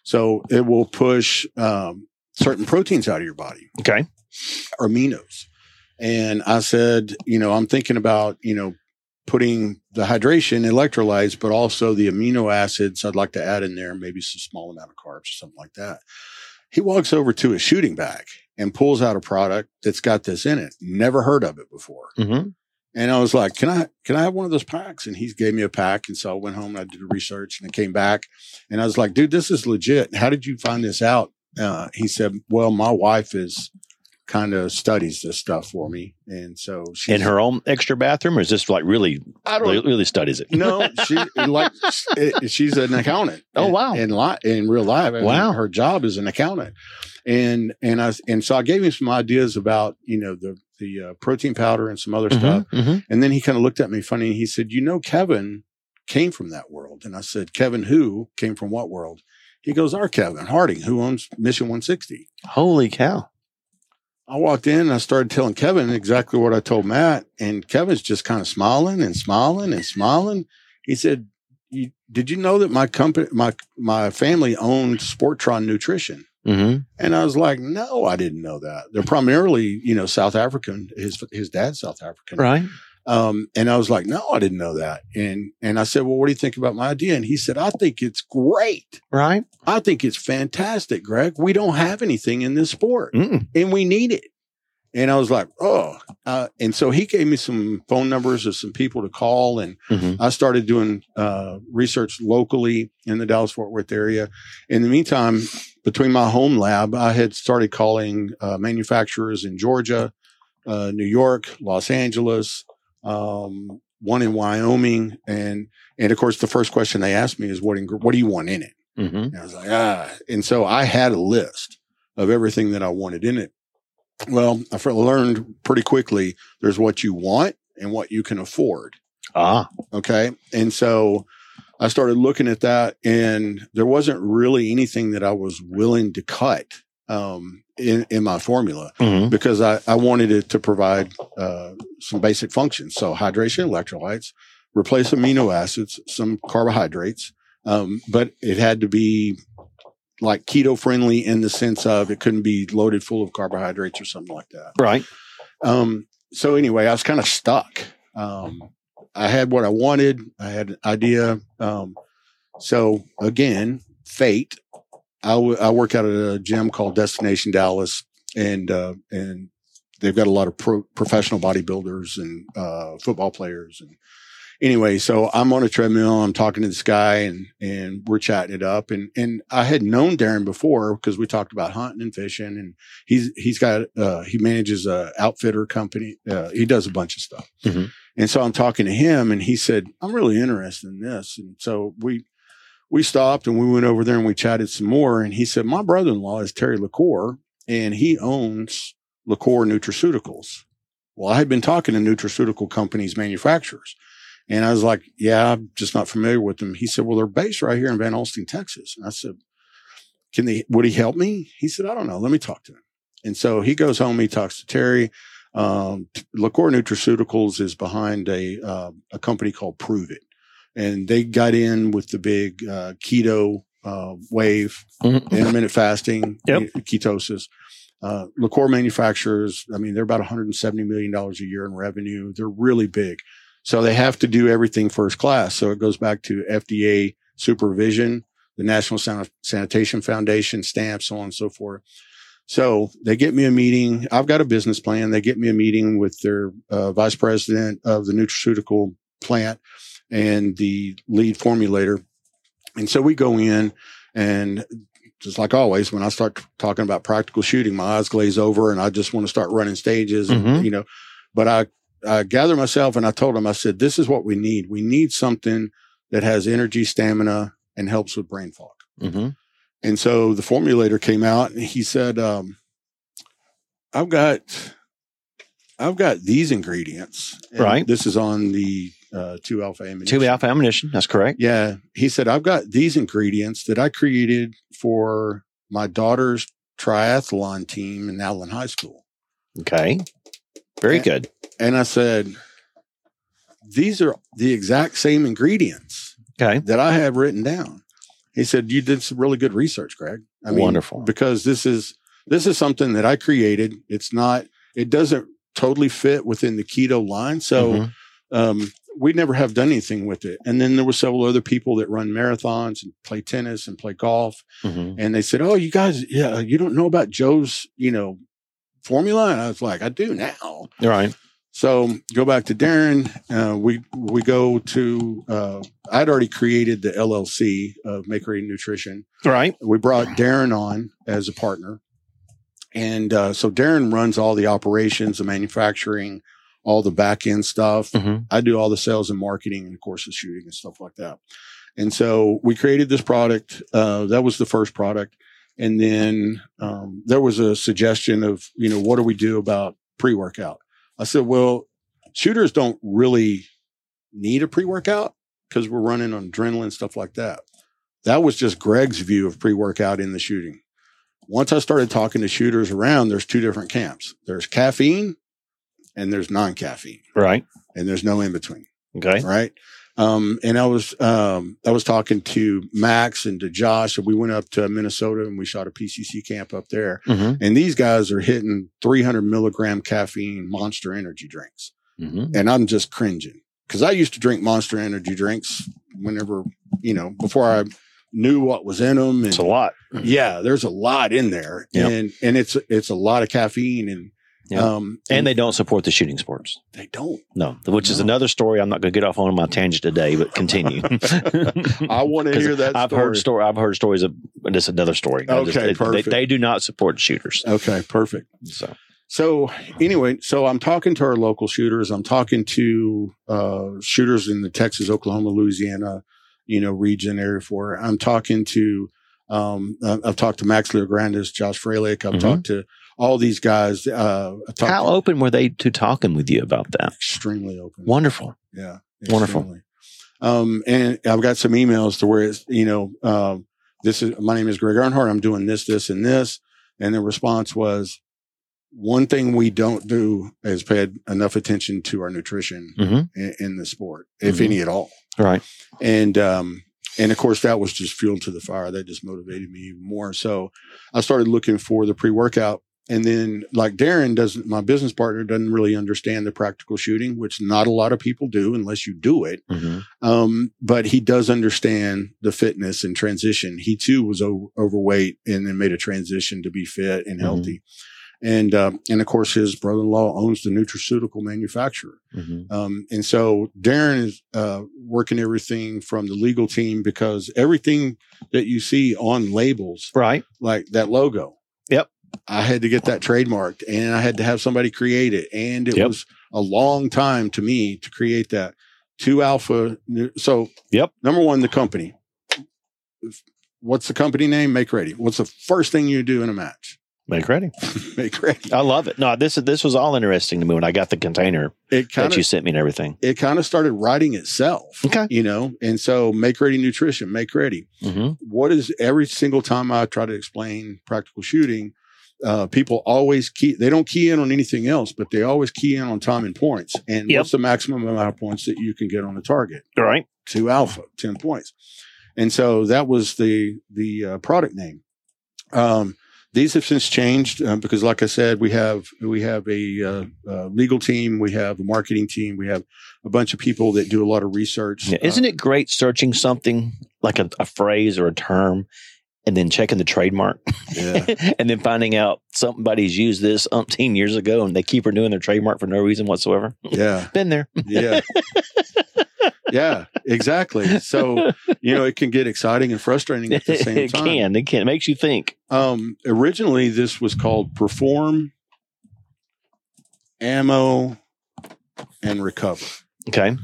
So it will push um, certain proteins out of your body Okay. aminos. And I said, you know, I'm thinking about, you know, putting the hydration electrolytes, but also the amino acids I'd like to add in there, maybe some small amount of carbs or something like that. He walks over to his shooting bag and pulls out a product that's got this in it. Never heard of it before. hmm And I was like, can I, can I have one of those packs? And he gave me a pack. And so I went home and I did the research and I came back and I was like, dude, this is legit. How did you find this out? Uh, he said, well, my wife is kind of studies this stuff for me. And so she's In her own extra bathroom, or is this like really, I really, don't really studies it? no, [laughs] she like it- she's an accountant. Oh, wow. In li- in real life, Wow. her job is an accountant, and and I and so I gave him some ideas about you know the the uh, protein powder and some other stuff, Mhm, mhm. and then he kind of looked at me funny. and He said, "You know, Kevin came from that world," and I said, "Kevin who came from what world?" He goes, "Our Kevin Harding, who owns Mission 160." Holy cow! I walked in and I started telling Kevin exactly what I told Matt, and Kevin's just kind of smiling and smiling and smiling. He said, you, "Did you know that my company, my my family owned Sportron Nutrition?" hmm And I was like, "No, I didn't know that. They're primarily, you know, South African. His his dad's South African, Right. Um, and I was like, no, I didn't know that. And and I said, well, what do you think about my idea? And he said, I think it's great. Right. I think it's fantastic, Gregg. We don't have anything in this sport Mm-mm. and we need it. And I was like, oh. Uh, and so he gave me some phone numbers of some people to call. And Mhm. I started doing uh, research locally in the Dallas Fort Worth area. In the meantime, between my home lab, I had started calling uh, manufacturers in Georgia, uh, New York, Los Angeles, um, one in Wyoming. And, and of course, the first question they asked me is, what, ing- what do you want in it? Mhm. And I was like, ah. And so I had a list of everything that I wanted in it. Well, I learned pretty quickly there's what you want and what you can afford. Ah. Okay. And so I started looking at that and there wasn't really anything that I was willing to cut um, in, in my formula Mhm. because I, I wanted it to provide uh, some basic functions. So hydration, electrolytes, replace amino acids, some carbohydrates, um, but it had to be like keto friendly in the sense of it couldn't be loaded full of carbohydrates or something like that. Right. Um, so anyway, I was kind of stuck. Um, I had what I wanted. I had an idea. Um, so again, fate. I, w- I work out at a gym called Destination Dallas, and uh, and they've got a lot of pro- professional bodybuilders and uh, football players. And anyway, so I'm on a treadmill. I'm talking to this guy, and and we're chatting it up. And and I had known Darren before because we talked about hunting and fishing. And he's he's got uh, he manages a outfitter company. Uh, he does a bunch of stuff. Mhm. And so I'm talking to him, and he said, "I'm really interested in this." And so we we stopped and we went over there and we chatted some more. And he said, "My brother-in-law is Terry LaCore, and he owns LaCore Nutraceuticals." Well, I had been talking to nutraceutical companies, manufacturers, and I was like, "Yeah, I'm just not familiar with them." He said, "Well, they're based right here in Van Alstyne, Texas." And I said, "Can they? Would he help me?" He said, "I don't know. Let me talk to him." And so he goes home. He talks to Terry. Um, LaCore Nutraceuticals is behind a uh, a company called Pruvit, and they got in with the big uh, keto uh, wave, Mhm. intermittent fasting, Yep. ketosis. Uh, LaCore manufacturers, I mean, they're about 170 million dollars a year in revenue. They're really big, so they have to do everything first class. So it goes back to FDA supervision, the National San- Sanitation Foundation stamp, so on and so forth. So they get me a meeting. I've got a business plan. They get me a meeting with their uh, vice president of the nutraceutical plant and the lead formulator. And so we go in and just like always, when I start talking about practical shooting, my eyes glaze over and I just want to start running stages and, Mhm. you know, but I, I gather myself and I told him, I said, this is what we need. We need something that has energy, stamina and helps with brain fog. Mhm. And so the formulator came out and he said, um, I've got, I've got these ingredients. Right. This is on the, uh, two alpha ammunition. Two alpha ammunition. That's correct. Yeah. He said, I've got these ingredients that I created for my daughter's triathlon team in Allen High School. Okay. Very Yeah. good. And I said, these are the exact same ingredients Okay. that I have written down. He said, you did some really good research, Gregg. I mean, Wonderful. because this is, this is something that I created. It's not, it doesn't totally fit within the keto line. So, Mhm. um, we never have done anything with it. And then there were several other people that run marathons and play tennis and play golf. Mhm. And they said, Oh, you guys, yeah, you don't know about Joe's, you know, formula. And I was like, I do now. Right. So go back to Darren. Uh, we we go to. Uh, I'd already created the LLC of Make Ready Nutrition. Right. We brought Darren on as a partner, and uh, so Darren runs all the operations, the manufacturing, all the back end stuff. Mhm. I do all the sales and marketing, and of course the shooting and stuff like that. And so we created this product. Uh, that was the first product, and then um, there was a suggestion of you know what do we do about pre workout. I said, well, shooters don't really need a pre workout because we're running on adrenaline stuff like that. That was just Gregg's view of pre workout in the shooting. Once I started talking to shooters around, there's two different camps. There's caffeine and there's non caffeine Right. and there's no in between. Okay. Right. Um, and I was, um, I was talking to Max and to Josh and we went up to Minnesota and we shot a PCC camp up there. Mhm. And these guys are hitting 300 milligram caffeine monster energy drinks. Mhm. And I'm just cringing because I used to drink monster energy drinks whenever, you know, before I knew what was in them. It's a lot. yeah, there's a lot in there Yep. and, and it's, it's a lot of caffeine and, Yep. um, And they don't support the shooting sports. they don't. No, which is another story. I'm not going to get off on my tangent today, but continue. [laughs] I want to [laughs] hear that I've story. heard story. I've heard stories of this. Another story. Okay, they- they, perfect. they do not support shooters. Okay, perfect. So So anyway, so I'm talking to our local shooters. I'm talking to uh, shooters in the Texas, Oklahoma, Louisiana, you know, region area for. I'm talking to. Um, I've talked to Max Leograndi, Josh Froelich. I've Mhm. talked to all these guys. Uh, how open were they to talking with you about that? extremely open. Wonderful. Yeah. Wonderful. extremely. Um, and I've got some emails to where it's, you know, um, this is, my name is Gregg Earnhart. I'm doing this, this, and this. And the response was, one thing we don't do is pay enough attention to our nutrition Mhm. in, in the sport, if Mhm. any at all. Right. And um, and of course that was just fuel to the fire. That just motivated me even more. So I started looking for the pre workout. And then like Darren doesn't my business partner doesn't really understand the practical shooting, which not a lot of people do unless you do it. hmm Um, but he does understand the fitness and transition. He too was o- overweight and then made a transition to be fit and Mhm. healthy. And, um, and of course his brother-in-law owns the nutraceutical manufacturer. hmm Um, and so Darren is, uh, working everything from the legal team because everything that you see on labels, Right. like that logo. Yep. I had to get that trademarked and I had to have somebody create it. And it Yep. was a long time to me to create that. Two alpha. So, Yep. Number one, the company. What's the company name? Make ready. What's the first thing you do in a match? Make ready. [laughs] Make ready. I love it. No, this this was all interesting to me when I got the container It kind that you sent me and everything. it kind of started writing itself. Okay. You know, and so make ready nutrition, make ready. hmm what is every single time I try to explain practical shooting, uh, people always key, they don't key in on anything else, but they always key in on time and points. And Yep. what's the maximum amount of points that you can get on a target? All right. Two alpha, 10 points. And so that was the, the uh, product name. Um, these have since changed um, because, like I said, we have we have a uh, uh, legal team, we have a marketing team, we have a bunch of people that do a lot of research. Yeah. Isn't it great searching something like a, a phrase or a term and then checking the trademark Yeah. [laughs] and then finding out somebody's used this umpteen years ago and they keep renewing their trademark for no reason whatsoever? yeah, [laughs] Been there. yeah [laughs] yeah exactly so you know it can get exciting and frustrating at the same it time can. It can. It makes you think. um originally this was called perform ammo and recover Okay.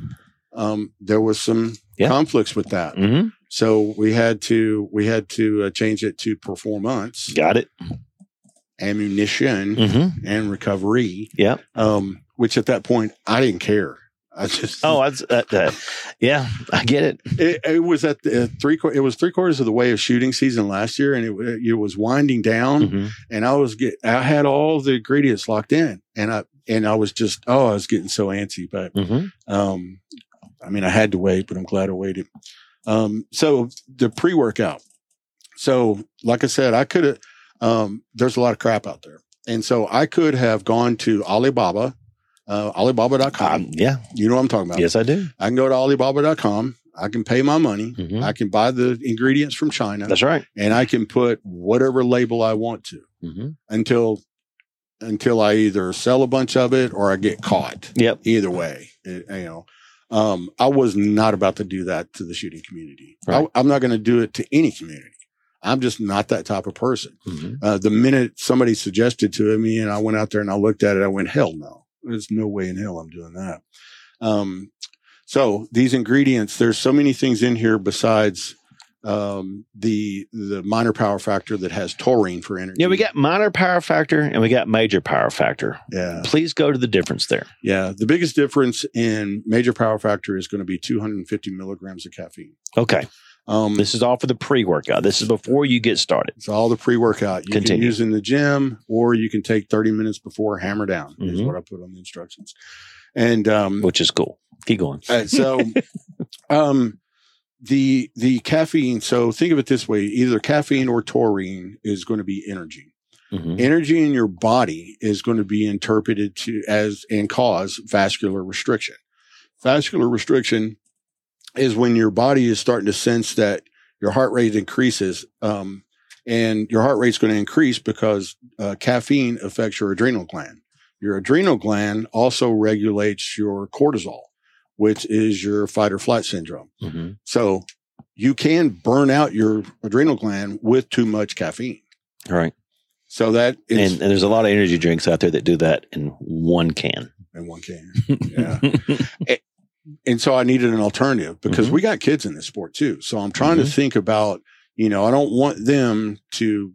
um there was some Yeah. conflicts with that hmm so we had to we had to uh, change it to performance Got it. ammunition hmm and recovery Yeah. um which at that point i didn't care i just Oh, that's, uh, uh, yeah, I get it. It, it was at the uh, three. It was three quarters of the way of shooting season last year, and it, it was winding down. hmm And I was get. I had all the ingredients locked in, and I and I was just. Oh, I was getting so antsy, but hmm um, I mean, I had to wait, but I'm glad I waited. Um, so the pre workout. So, like I said, I could have. Um, there's a lot of crap out there, and so I could have gone to Alibaba, uh, Alibaba.com. Um, yeah. you know what I'm talking about. Yes, I do. I can go to Alibaba.com. I can pay my money. Mhm. I can buy the ingredients from China That's right. and I can put whatever label I want to hmm until until I either sell a bunch of it or I get caught. Yep. Either way, it- you know. Um, I was not about to do that to the shooting community. Right. I, I'm not going to do it to any community. I'm just not that type of person. hmm Uh, the minute somebody suggested to me and I went out there and I looked at it, I went, hell no, there's no way in hell I'm doing that. Um, so these ingredients, there's so many things in here besides, um, the, the minor power factor that has taurine for energy. Yeah, we got minor power factor and we got major power factor. yeah, Please go to the difference there. yeah. The biggest difference in major power factor is going to be 250 milligrams of caffeine. Okay. Um, This is all for the pre workout. This is before you get started. It's all the pre workout you Continue. can use in the gym, or you can take 30 minutes before hammer down, is Mhm. what I put on the instructions. And um, which is cool. Keep going. uh, so [laughs] um, the the caffeine. So think of it this way: either caffeine or taurine is going to be energy. Mhm. Energy in your body is going to be interpreted to as and cause vascular restriction. Vascular restriction is when your body is starting to sense that your heart rate increases, um, and your heart rate's going to increase because uh, caffeine affects your adrenal gland. Your adrenal gland also regulates your cortisol, which is your fight or flight syndrome. Mhm. So you can burn out your adrenal gland with too much caffeine. All right. So that is And, and there's a lot of energy drinks out there that do that in one can. in one can. Yeah. [laughs] and so I needed an alternative because Mhm. we got kids in this sport too. So I'm trying to Mhm. think about, you know, I don't want them to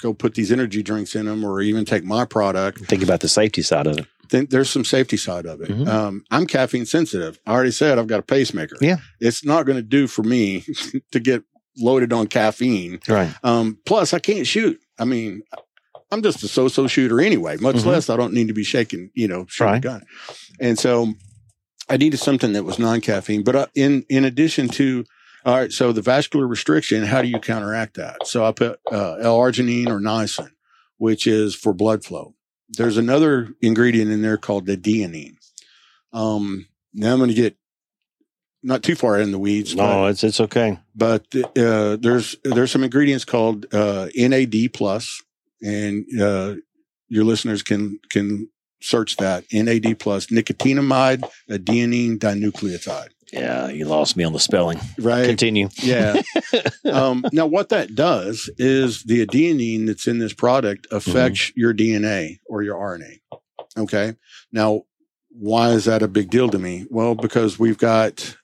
go put these energy drinks in them or even take my product. Think about the safety side of it. Then there's some safety side of it. Mhm. Um, I'm caffeine sensitive. I already said I've got a pacemaker. Yeah. It's not going to do for me [laughs] to get loaded on caffeine. Right. Um, plus I can't shoot. I mean, I'm just a so-so shooter anyway. Much Mhm. less I don't need to be shaking, you know, shooting a gun. And so I needed something that was non-caffeine. But uh, in in addition to all right, so the vascular restriction, how do you counteract that? So I put uh, L-arginine or niacin, which is for blood flow. There's another ingredient in there called the adenine. Um, now I'm going to get not too far in the weeds. but- No, it's it's okay. but uh, there's there's some ingredients called uh, NAD plus, and uh, your listeners can can search that NAD plus nicotinamide adenine dinucleotide. Yeah, you lost me on the spelling. Right? Continue. Yeah. [laughs] um, now, what that does is the adenine that's in this product affects your DNA or your RNA. Okay. Now, why is that a big deal to me? Well, because we've got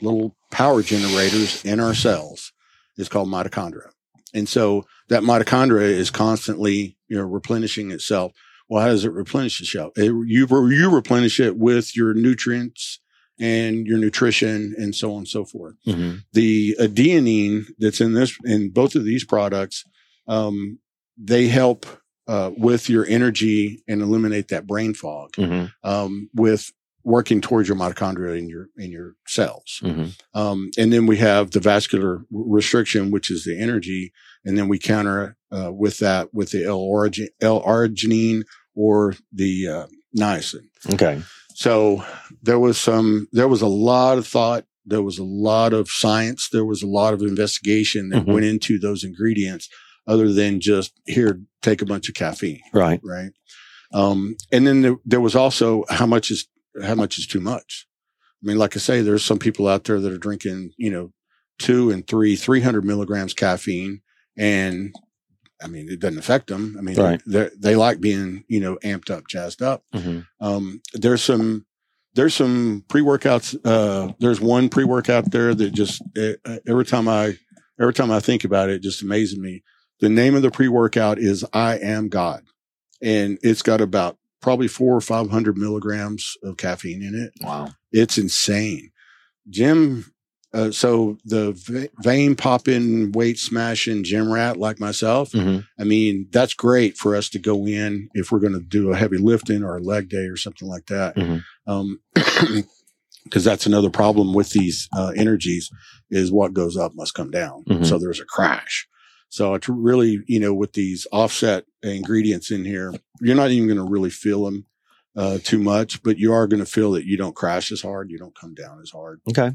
little power generators in our cells. It's called mitochondria. And so that mitochondria is constantly, you know, replenishing itself. Well, how does it replenish itself? It, you, you replenish it with your nutrients and your nutrition and so on and so forth. Hmm the adenine that's in this in both of these products um, they help uh, with your energy and eliminate that brain fog hmm um, with working towards your mitochondria in your in your cells. Hmm um, and then we have the vascular restriction which is the energy and then we counter uh, with that with the L-argi- L-arginine or the uh, niacin. Okay. So there was some, there was a lot of thought. There was a lot of science. There was a lot of investigation that Mhm. went into those ingredients other than just here, take a bunch of caffeine. Right. Right. Um, and then there, there was also how much is, how much is too much? I mean, like I say, there's some people out there that are drinking, you know, two and three, 300 milligrams caffeine. And I mean, it doesn't affect them. I mean, Right. they they like being, you know, amped up, jazzed up. hmm Um, there's some there's some pre workouts. Uh, there's one pre workout there that just uh, every time I every time I think about it, it just amazes me. The name of the pre workout is I Am God, and it's got about probably four or five hundred milligrams of caffeine in it. Wow. It's insane. Jim, uh, so the vein popping, weight smashing gym rat like myself, hmm I mean, that's great for us to go in if we're going to do a heavy lifting or a leg day or something like that. Mhm. Um, [clears throat] because that's another problem with these uh, energies is what goes up must come down. Mhm. So there's a crash. So it's really, you know, with these offset ingredients in here, you're not even going to really feel them uh, too much, but you are going to feel that you don't crash as hard, you don't come down as hard, Okay.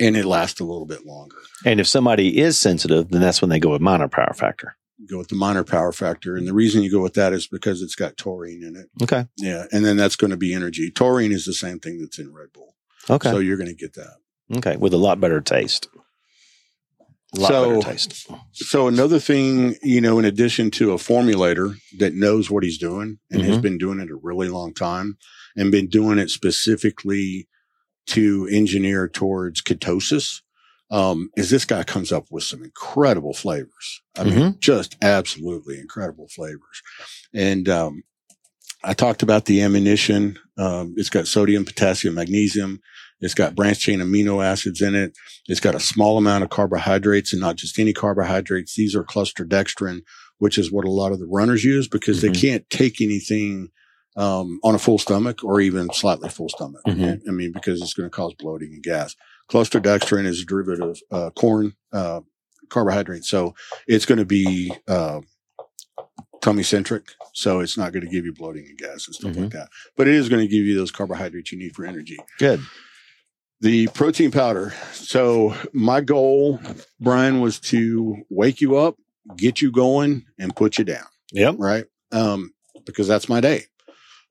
And it lasts a little bit longer. And if somebody is sensitive, then that's when they go with minor power factor. Go with the minor power factor, and the reason you go with that is because it's got taurine in it. Okay. Yeah, and then that's going to be energy. Taurine is the same thing that's in Red Bull, Okay. so you're going to get that. okay. With a lot better taste. A lot So- better taste. So another thing, you know, in addition to a formulator that knows what he's doing and has Mhm. been doing it a really long time and been doing it specifically to engineer towards ketosis, um, is this guy comes up with some incredible flavors. I mean, just absolutely incredible flavors. And, um, I talked about the ammunition. Um, it's got sodium, potassium, magnesium. It's got branched chain amino acids in it. It's got a small amount of carbohydrates and not just any carbohydrates. These are cluster dextrin, which is what a lot of the runners use because they Mhm. can't take anything um, on a full stomach or even slightly full stomach. Mhm. I mean, because it's going to cause bloating and gas. Cluster dextrin is a derivative of uh, corn uh, carbohydrate. So it's going to be uh, tummy centric. So it's not going to give you bloating and gas and stuff Mhm. like that. But it is going to give you those carbohydrates you need for energy. Good. The protein powder. So my goal, Brian, was to wake you up, get you going, and put you down. Yep. Right? Um, because that's my day.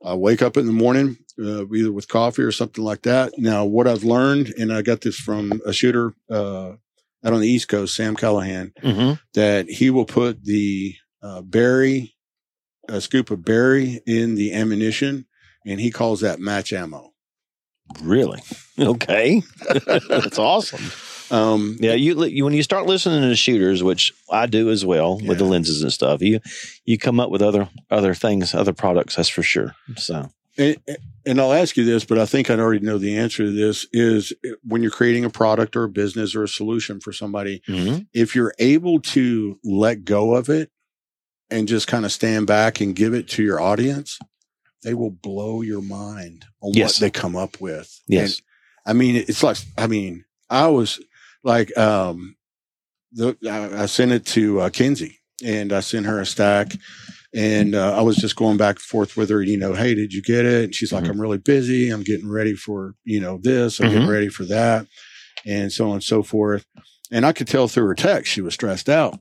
I wake up in the morning, uh, either with coffee or something like that. Now, what I've learned, and I got this from a shooter uh, out on the East Coast, Sam Callahan, hmm that he will put the uh, berry, a scoop of berry in the ammunition, and he calls that match ammo. Really? [laughs] Okay. [laughs] That's awesome. Um, Yeah, you, you when you start listening to shooters, which I do as well with the lenses and stuff, you you come up with other other things, other products. That's for sure. So and, and I'll ask you this, but I think I already know the answer to this is when you're creating a product or a business or a solution for somebody, mhm. if you're able to let go of it and just kind of stand back and give it to your audience, they will blow your mind on Yes. what they come up with. Yes. And, I mean, it's like, I mean, I was like, um, the, I, I sent it to uh, Kinsey and I sent her a stack and uh, I was just going back and forth with her, you know, hey, did you get it? And she's like, Mhm. I'm really busy. I'm getting ready for, you know, this, I'm getting Mhm. ready for that, and so on and so forth. And I could tell through her text she was stressed out.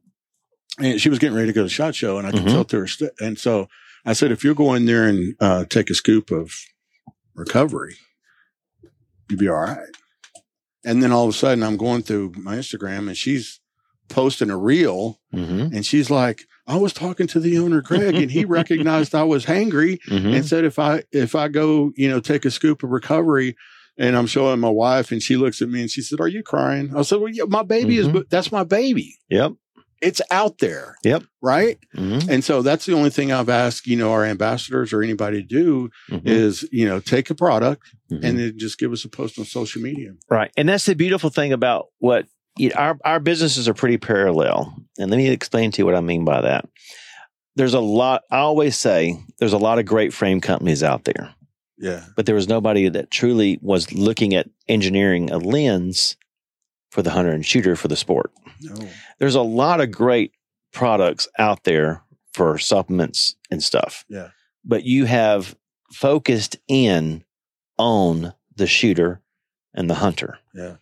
And she was getting ready to go to the shot show, and I could Mhm. tell through her. St- and so I said, if you'll go in there and uh, take a scoop of recovery, you'd be all right. And then all of a sudden, I'm going through my Instagram, and she's posting a reel, Mm-hmm. and she's like, "I was talking to the owner, Gregg, and he [laughs] recognized I was hangry, Mm-hmm. and said if I if I go, you know, take a scoop of recovery." And I'm showing my wife, and she looks at me and she said, "Are you crying?" I said, "Well, yeah, my baby Mhm. is, that's my baby. Yep. It's out there. Yep. Right. Mm-hmm. And so that's the only thing I've asked, you know, our ambassadors or anybody to do Mm-hmm. is, you know, take a product Mhm. and then just give us a post on social media. Right. And that's the beautiful thing about what you know, our, our businesses are pretty parallel. And let me explain to you what I mean by that. There's a lot, I always say, there's a lot of great frame companies out there, Yeah. but there was nobody that truly was looking at engineering a lens for the hunter and shooter for the sport. No. There's a lot of great products out there for supplements and stuff. Yeah. But you have focused in on the shooter and the hunter. Yeah.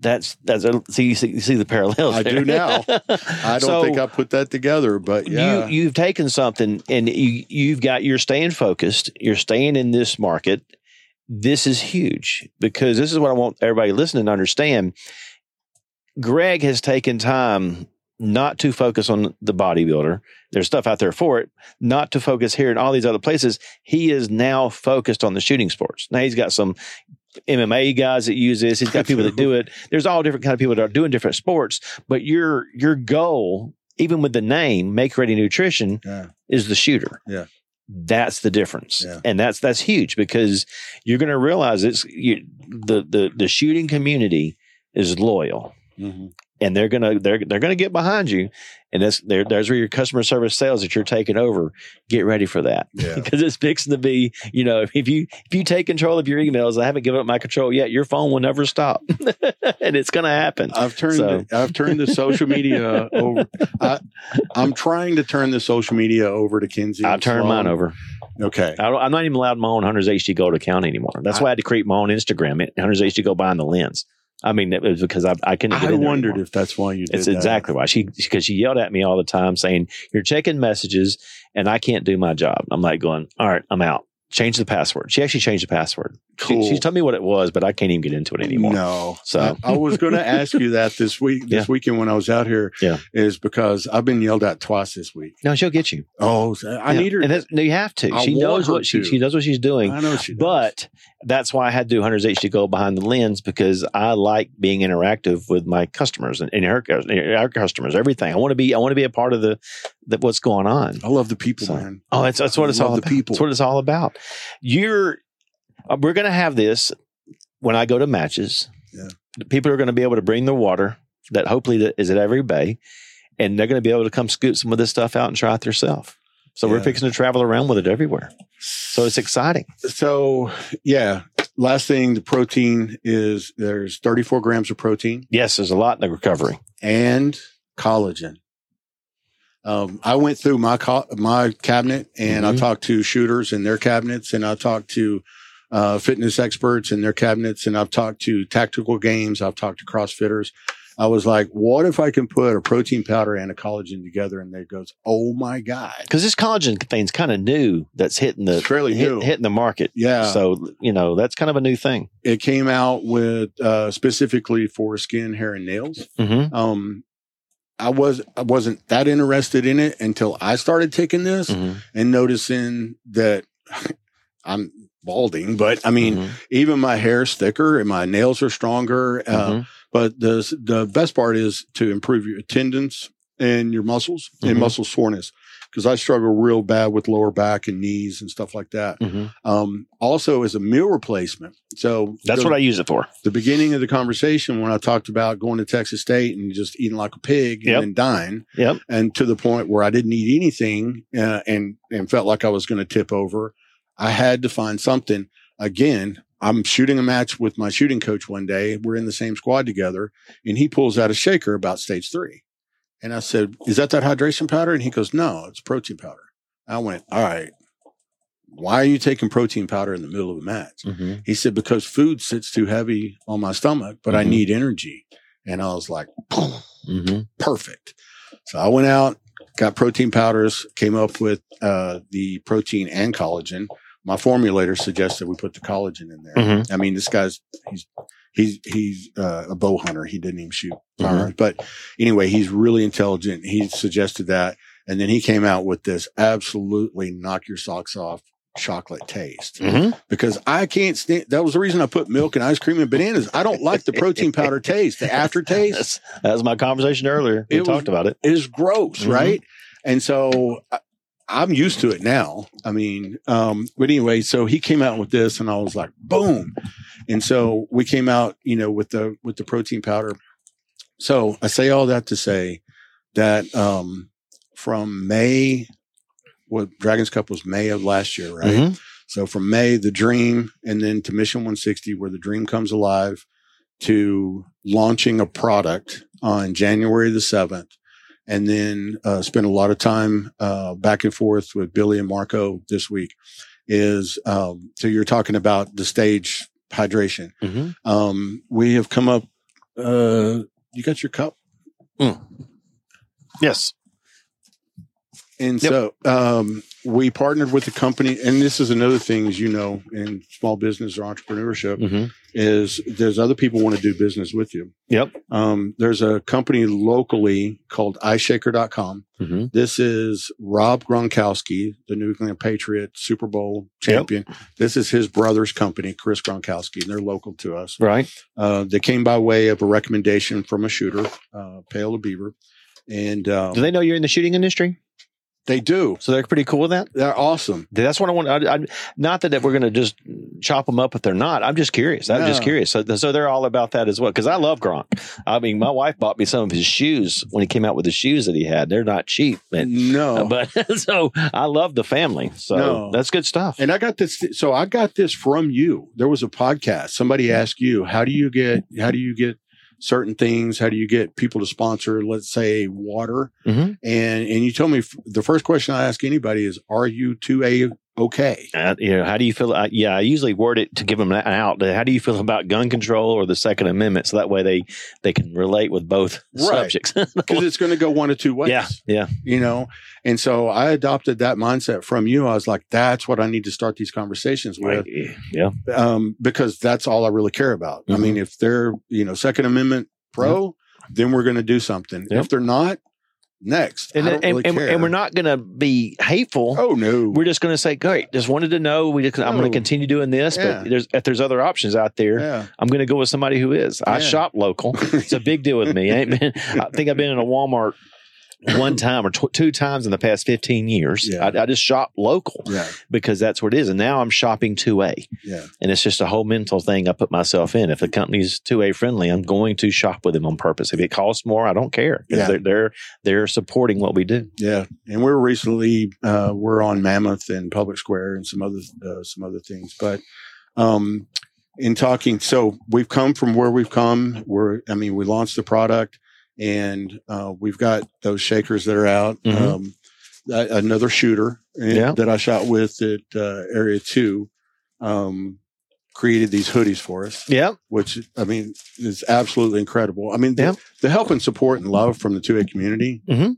That's that's a, see you see, you see the parallels. I there. do now. [laughs] I don't So think I put that together, but yeah. you you've taken something and you you've got you're staying focused. You're staying in this market. This is huge because this is what I want everybody listening to understand. Gregg has taken time not to focus on the bodybuilder. There's stuff out there for it, not to focus here and all these other places. He is now focused on the shooting sports. Now he's got some MMA guys that use this. He's got people that do it. There's all different kind of people that are doing different sports. But your your goal, even with the name Make Ready Nutrition, Yeah. is the shooter. Yeah. That's the difference, Yeah. and that's that's huge because you're going to realize it's you, the the the shooting community is loyal Mhm. and they're gonna they're they're gonna get behind you, and that's there. There's where your customer service sales that you're taking over. Get ready for that Yeah. [laughs] because it's fixing to be. You know, if you if you take control of your emails, I haven't given up my control yet. Your phone will never stop, [laughs] and it's gonna happen. I've turned So- I've turned the social media [laughs] over. I, I'm trying to turn the social media over to Kinsey. I and turned mine over. Okay. I, I'm not even allowed my own Hunters HD Gold account anymore. That's why I had to create my own Instagram. It, Hunters HD Gold behind the lens. I mean, it was because I, I couldn't. Get I wondered anymore. if that's why you did It's that. exactly why she because she yelled at me all the time saying you're checking messages and I can't do my job. I'm like going, all right, I'm out. Change the password. She actually changed the password. Cool. She, she told me what it was, but I can't even get into it anymore. No. So- I, I was going [laughs] to ask you that this week, this Yeah. weekend when I was out here, Yeah. is because I've been yelled at twice this week. No, she'll get you. Oh, I Yeah. need her. and that's, no, you have to. I she knows what she she knows what she's doing. I know she does. But that's why I had to do Hunters HD Gold behind the lens because I like being interactive with my customers and, and her, our customers, everything. I want to be I want to be a part of the, the what's going on. I love the people, So- man. Oh, that's that's what it's I all the about. people. That's what it's all about. You're uh, we're going to have this when I go to matches. Yeah. People are going to be able to bring their water that hopefully that is at every bay, and they're going to be able to come scoop some of this stuff out and try it themselves. So we're fixing to travel around with it everywhere. So it's exciting. So, yeah. Last thing, the protein is there's 34 grams of protein Yes, there's a lot in the recovery. and collagen. Um, I went through my co- my cabinet and I Mhm. talked to shooters and their cabinets, and I talked to uh, fitness experts and their cabinets, and I've talked to tactical games. I've talked to CrossFitters. I was like, "What if I can put a protein powder and a collagen together?" And they goes, "Oh my god!" Because this collagen thing's kind of new. That's hitting the fairly hit- new. hitting the market. Yeah, So you know that's kind of a new thing. it came out with uh, specifically for skin, hair, and nails. Mm-hmm. Um, I was I wasn't that interested in it until I started taking this Mm-hmm. and noticing that [laughs] I'm balding, but I mean, Mhm. even my hair's thicker and my nails are stronger. Uh, Mhm. But the the best part is to improve your attendance and your muscles and Mhm. muscle soreness because I struggle real bad with lower back and knees and stuff like that. Mhm. Um, also as a meal replacement. So That's the, what I use it for. the beginning of the conversation when I talked about going to Texas State and just eating like a pig Yep. and dying, Yep. and to the point where I didn't eat anything uh, and and felt like I was going to tip over. I had to find something. Again, I'm shooting a match with my shooting coach one day. We're in the same squad together, and he pulls out a shaker about stage three. And I said, "Is that that hydration powder?" And he goes, "No, it's protein powder." I went, "All right." Why are you taking protein powder in the middle of a match? Mm-hmm. He said, because food sits too heavy on my stomach, but I Mhm. need energy. And I was like, Mm-hmm. perfect. So I went out, got protein powders, came up with uh, the protein and collagen. My formulator suggested we put the collagen in there. Mhm. I mean, this guy's he's he's he's uh, a bow hunter. He didn't even shoot Mhm. but anyway, he's really intelligent. He suggested that, and then he came out with this absolutely knock your socks off chocolate taste Mm-hmm. because I can't stand. That was the reason I put milk and ice cream and bananas. I don't like the protein [laughs] powder taste. The aftertaste That's, that was my conversation earlier. We It was- talked about it. it. is gross, Mhm. right? And so I, I'm used to it now. I mean, um, but anyway, so he came out with this, and I was like, boom. And so we came out, you know, with the with the protein powder. So I say all that to say that um, from May, what Dragon's Cup was May of last year, right? Mhm. So from May, the dream, and then to Mission 160, where the dream comes alive, to launching a product on January the 7th, and then uh, spent a lot of time uh, back and forth with Billy and Marco this week. Is um, so you're talking about the stage hydration. Mhm. Um, we have come up. Uh, you got your cup? Yes. And Yep. so um, we partnered with the company, and this is another thing, as you know, in small business or entrepreneurship, Mm-hmm. is there's other people want to do business with you. Yep. Um, there's a company locally called IceShaker.com. Mm-hmm. This is Rob Gronkowski, the New England Patriot Super Bowl champion. This is his brother's company, Chris Gronkowski, and they're local to us. Right. Uh, they came by way of a recommendation from a shooter, uh, Pale Beaver. And um, Do they know you're in the shooting industry? They do. So they're pretty cool with that. They're awesome. That's what I want. I, I, not that we're going to just chop them up if they're not. I'm just curious. I'm just curious. So, so they're all about that as well. Because I love Gronk. I mean, my wife bought me some of his shoes when he came out with the shoes that he had. They're not cheap, man. No. [laughs] But [laughs] so I love the family. So No. that's good stuff. And I got this. So I got this from you. There was a podcast. Somebody mm-hmm. asked you, how do you get, how do you get certain things? How do you get people to sponsor, let's say water? Mhm. And, and you told me f- the first question I ask anybody is, are you 2A okay? Uh, you know, how do you feel? Uh, yeah, I usually word it to give them an out. How do you feel about gun control or the Second Amendment? So that way they they can relate with both Right. subjects. [laughs] Because it's going to go one of two ways. yeah, yeah. You know, and so I adopted that mindset from you. I was like, that's what I need to start these conversations with. Yeah. um, because that's all I really care about. I Mhm. mean, if they're you know Second Amendment pro, then we're going to do something. Yep. If they're not, next. And, and, really and, and we're not going to be hateful. Oh no, We're just going to say, great, just wanted to know. We just, I'm going to continue doing this, Yeah. but there's, if there's other options out there, yeah. I'm going to go with somebody who is. I shop local. It's a big deal with me. I, been, I think I've been in a Walmart one time or tw- two times in the past 15 years. Yeah. I, I just shop local yeah, because that's what it is. And now I'm shopping 2A. yeah, And it's just a whole mental thing I put myself in. If the company's 2A friendly, I'm going to shop with them on purpose. If it costs more, I don't care. 'Cause Yeah. They're, they're, they're supporting what we do. yeah. And we're recently uh, we're on Mammoth and Public Square and some other uh, some other things, but um, in talking, so we've come from where we've come. We're I mean, we launched the product. And uh, we've got those shakers that are out. Mhm. Um, another shooter Yeah. that I shot with at uh, Area Two um, created these hoodies for us, Yeah. which I mean is absolutely incredible. I mean, the, Yeah. the help and support and love from the two A community, Mhm.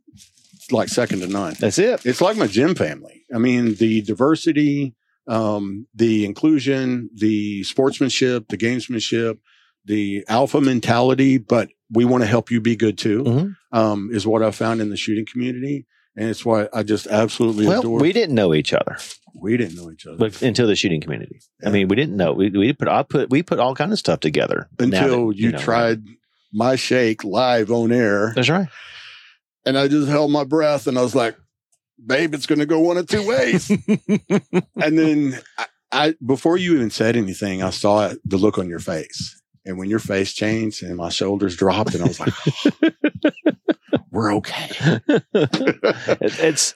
like second to none. That's it. It's like my gym family. I mean, the diversity, um, the inclusion, the sportsmanship, the gamesmanship, the alpha mentality, but we want to help you be good too, Mhm. um, is what I found in the shooting community. And it's why I just absolutely Well, adore. we didn't know each other. we didn't know each other but until the shooting community. I mean, we didn't know. We, we put I put we put all kind of stuff together until that, you, know, tried my shake live on air. That's right. and I just held my breath and I was like, babe, it's going to go one of two ways. [laughs] and then I, I, before you even said anything, I saw the look on your face. And when your face changed and my shoulders dropped, and I was like, [laughs] we're okay. [laughs] It's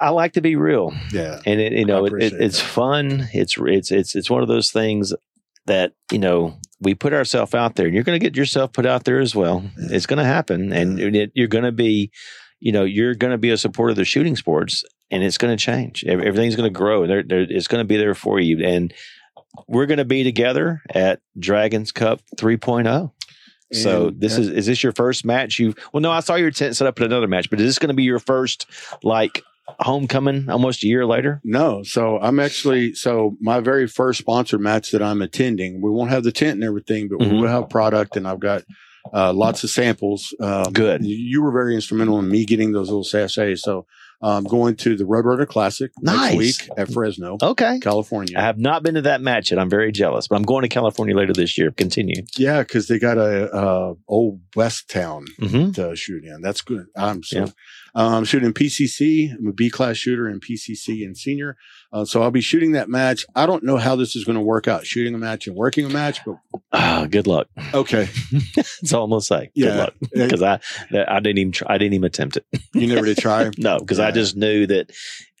I like to be real, Yeah. and it, you know it, it, it's that. fun. It's it's it's it's one of those things that you know we put ourselves out there, and you're going to get yourself put out there as well. Yeah. It's going to happen, and it, you're going to be, you know, you're going to be a supporter of the shooting sports, and it's going to change. Everything's going to grow. There, there, it's going to be there for you, and we're going to be together at Dragon's Cup 3.0. So this uh, is is this your first match? You well, no, I saw your tent set up at another match, but is this going to be your first like homecoming almost a year later? No, so I'm actually so my very first sponsored match that I'm attending. We won't have the tent and everything, but we Mhm. will have product, and I've got uh, lots of samples. Um, Good. You were very instrumental in me getting those little sachets. So I'm going to the Roadrunner Classic Nice. next week at Fresno, Okay. California. I have not been to that match yet. I'm very jealous, but I'm going to California later this year. Continue. yeah, because they got a uh, old West Town hmm to shoot in. That's good. I'm so Yeah. Uh, I'm shooting PCC. I'm a B class shooter in PCC and senior. Uh, so I'll be shooting that match. I don't know how this is going to work out, shooting a match and working a match, but Ah, good luck. okay. [laughs] That's all I'm gonna say. Yeah. Good luck, because I I didn't even try, I didn't even attempt it. You never did try. [laughs] No, because I just knew that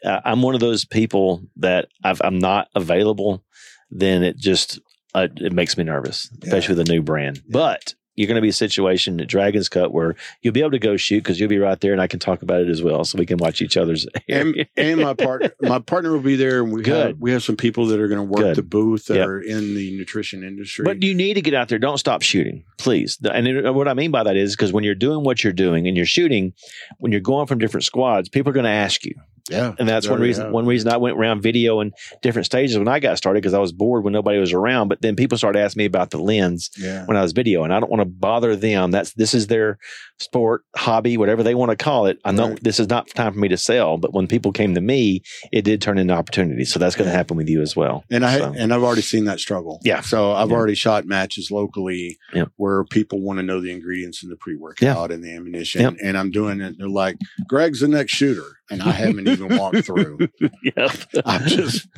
uh, I'm one of those people that I've, I'm not available. Then it just uh, it makes me nervous, especially with a new brand. But you're going to be a situation at Dragon's Cup where you'll be able to go shoot because you'll be right there, and I can talk about it as well, so we can watch each other's. [laughs] and, and my partner, my partner will be there, and we Good. have we have some people that are going to work Good. the booth that Yep. are in the nutrition industry. But you need to get out there. Don't stop shooting, please. And it- what I mean by that is because when you're doing what you're doing and you're shooting, when you're going from different squads, people are going to ask you. Yeah, And that's oh, one reason. have. One reason I went around video and different stages when I got started because I was bored when nobody was around. But then people started asking me about the lens Yeah, when I was video, and I don't want to bother them. That's this is their sport, hobby, whatever they want to call it. I know Right. this is not time for me to sell, but when people came to me, it did turn into opportunity. So that's going to Yeah. happen with you as well. and I So- and I've already seen that struggle. Yeah. so I've Yeah. already shot matches locally where people want to know the ingredients in the pre workout and the ammunition, and I'm doing it. They're like, "Gregg's the next shooter," and I haven't even walked through. [laughs] yeah. [laughs] I'm just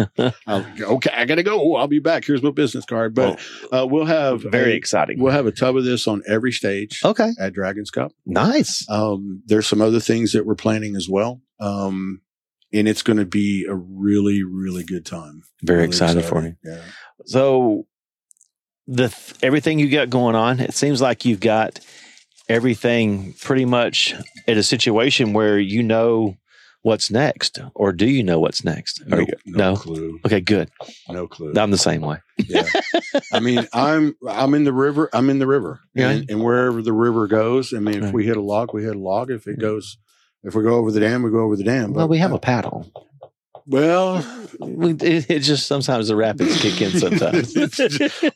I'll, okay. I gotta go. I'll be back. Here's my business card. But uh, we'll have very a- exciting. We'll have a tub of this on every stage okay. at Dragon's Cup. Nice. Um, there's some other things that we're planning as well. Um, and it's going to be a really, really good time. Very Really excited for you. Yeah. So the th- everything you got going on, it seems like you've got everything pretty much at a situation where you know what's next, or do you know what's next? No, Or- no, no. clue. Okay, good. No clue. I'm the same way. Yeah. I mean, I'm I'm in the river. I'm in the river. Yeah. And, and wherever the river goes, I mean, if Right. we hit a log, we hit a log. If it goes, if we go over the dam, we go over the dam. Well, But- we have a paddle. Well, We, it, it just sometimes the rapids kick in sometimes. [laughs] It's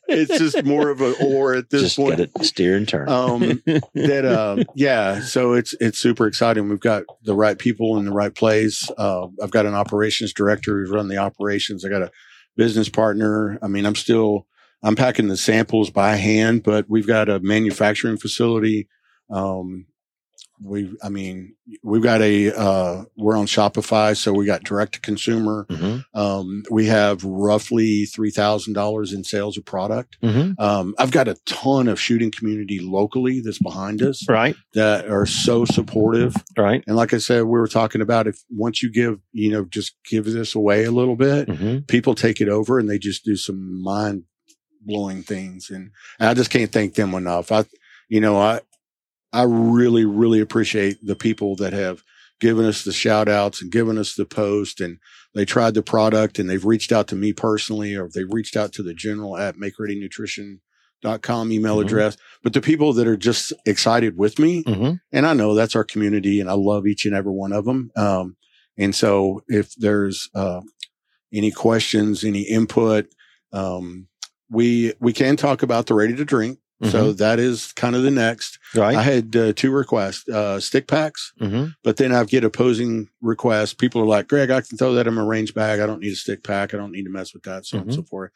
it's just more of an oar at this just point. get it, steer and turn. Um, that uh, yeah so it's it's super exciting we've got the right people in the right place uh, i've got an operations director who's run the operations i got a business partner i mean i'm still i'm packing the samples by hand but we've got a manufacturing facility um, we i mean we've got a uh, we're on shopify so we got direct to consumer Mhm, um, we have roughly $3000 in sales of product mhm. um, I've got a ton of shooting community locally that's behind us Right, that are so supportive. right. And like I said, we were talking about if once you give, you know, just give this away a little bit, hmm people take it over and they just do some mind blowing things. And I just can't thank them enough. I, you know, I, I really, really appreciate the people that have given us the shout outs and given us the post and they tried the product and they've reached out to me personally or they've reached out to the general at makereadynutrition.com email Mhm. address. But the people that are just excited with me, hmm and I know that's our community and I love each and every one of them. Um, and so if there's, uh, any questions, any input, um, we, we can talk about the ready to drink. So that is kind of the next. Right. I had uh, two requests, uh, stick packs, mm-hmm. but then I get opposing requests. People are like, Gregg, I can throw that in my range bag. I don't need a stick pack. I don't need to mess with that. So on and so forth.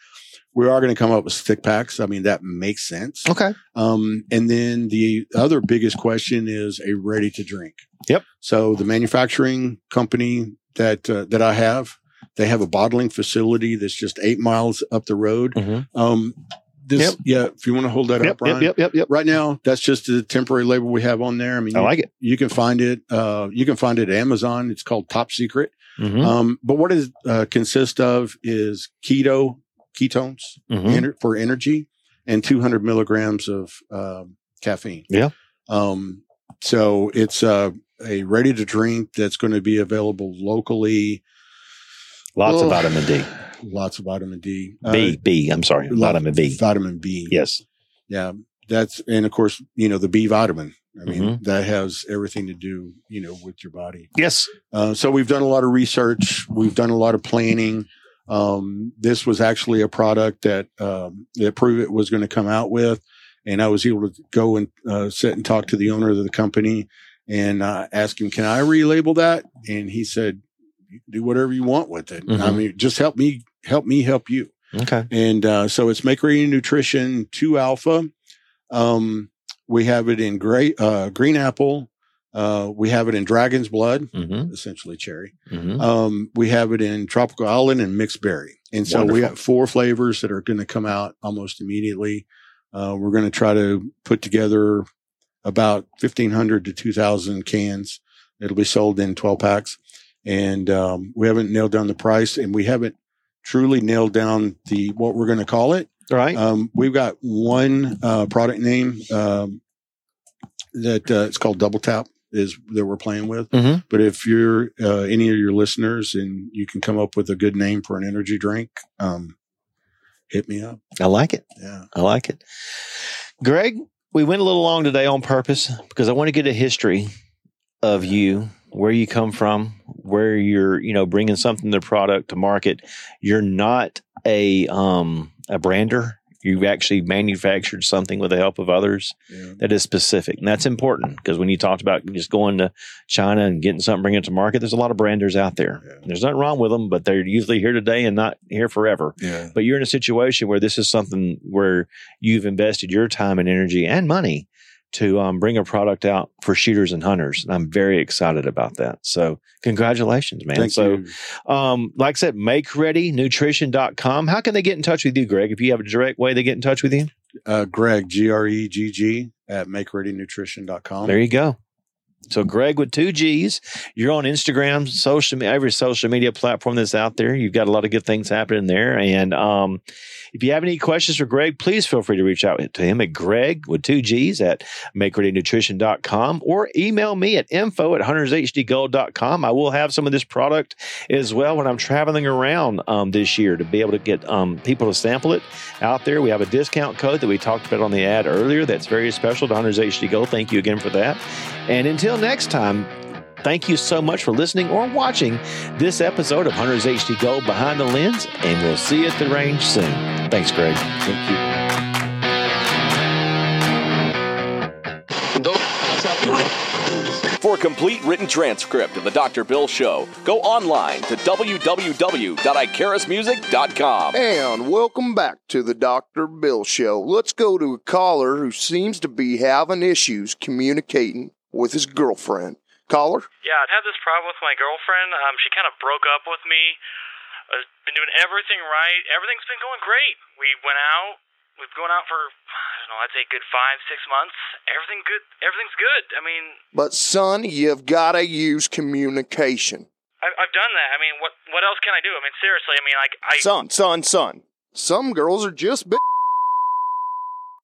We are going to come up with stick packs. I mean, that makes sense. Okay. Um, and then the other biggest question is a ready to drink. Yep. So the manufacturing company that, uh, that I have, they have a bottling facility that's just eight miles up the road. Mm-hmm. Um, this, Yep. yeah, if you want to hold that Yep, up, yep. Yep. Yep. Right now, that's just the temporary label we have on there. I mean, I you, like it. you can find it. Uh, you can find it at Amazon. It's called Top Secret. Mm-hmm. Um, but what it uh, consists of is keto ketones mm-hmm. ener- for energy and 200 milligrams of um, caffeine. Yeah. Um, so it's uh, a ready to drink that's going to be available locally. Lots of Oh, vitamin D. Lots of vitamin D. Uh, B. B. I'm sorry. Vitamin B. Vitamin B. Yes. Yeah. That's, and of course, you know, the B vitamin. I mean, Mhm. that has everything to do, you know, with your body. Yes. Uh, so we've done a lot of research. We've done a lot of planning. Um, this was actually a product that um, that Pruvit was going to come out with, and I was able to go and uh, sit and talk to the owner of the company and uh, ask him, "Can I relabel that?" And he said, "Do whatever you want with it. I Mhm. mean, just help me, help me, help you." Okay. And uh, so it's Make Ready Nutrition Two Alpha. Um, we have it in gray, uh, green apple. Uh, we have it in dragon's blood, Mm-hmm. essentially cherry. Mm-hmm. Um, we have it in tropical island and mixed berry. And so we Wonderful. got four flavors that are going to come out almost immediately. Uh, we're going to try to put together about 1500 to 2000 cans. It'll be sold in 12 packs. And, um, we haven't nailed down the price and we haven't truly nailed down the, what we're going to call it. Right. Um, we've got one, uh, product name, um, that, uh, it's called double tap is that we're playing with. Mhm. But if you're uh, any of your listeners and you can come up with a good name for an energy drink, um, hit me up. I like it. Yeah. I like it. Gregg, we went a little long today on purpose because I want to get a history of you, where you come from, where you're, you know, bringing something to product to market. You're not a um a brander. You've actually manufactured something with the help of others Yeah. that is specific. And that's important because when you talked about just going to China and getting something, bringing it to market, there's a lot of branders out there. Yeah. There's nothing wrong with them, but they're usually here today and not here forever Yeah. but you're in a situation where this is something where you've invested your time and energy and money to um, bring a product out for shooters and hunters. And I'm very excited about that. So congratulations, man. Thank so, um, like I said, makereadynutrition.com. How can they get in touch with you, Gregg? If you have a direct way they get in touch with you, Uh, Gregg, G R E G G at makereadynutrition.com. there you go. So Gregg with two G's. You're on Instagram, social every social media platform that's out there. You've got a lot of good things happening there. And um, if you have any questions for Gregg, please feel free to reach out to him at Gregg with two G's at makereadynutrition.com or email me at info at huntershdgold.com. I will have some of this product as well when I'm traveling around um, this year to be able to get um, people to sample it out there. We have a discount code that we talked about on the ad earlier that's very special to Hunters HD Gold. Thank you again for that. And until next time, thank you so much for listening or watching this episode of Hunters HD Gold Behind the Lens, and we'll see you at the range soon. Thanks, Gregg. Thank you. For a complete written transcript of the Dr. Bill Show, go online to www.icarusmusic.com. And welcome back to the Dr. Bill Show. Let's go to a caller who seems to be having issues communicating with his girlfriend. Caller? Yeah, I'd had this problem with my girlfriend. Um, she kind of broke up with me. I've been doing everything right. Everything's been going great. We went out. We've gone out for I don't know. I'd say a good five, six months. Everything good. Everything's good. I mean, But son, you've got to use communication. I, I've done that. I mean, what what else can I do? I mean, seriously. I mean, like I. Son, son, son. Some girls are just.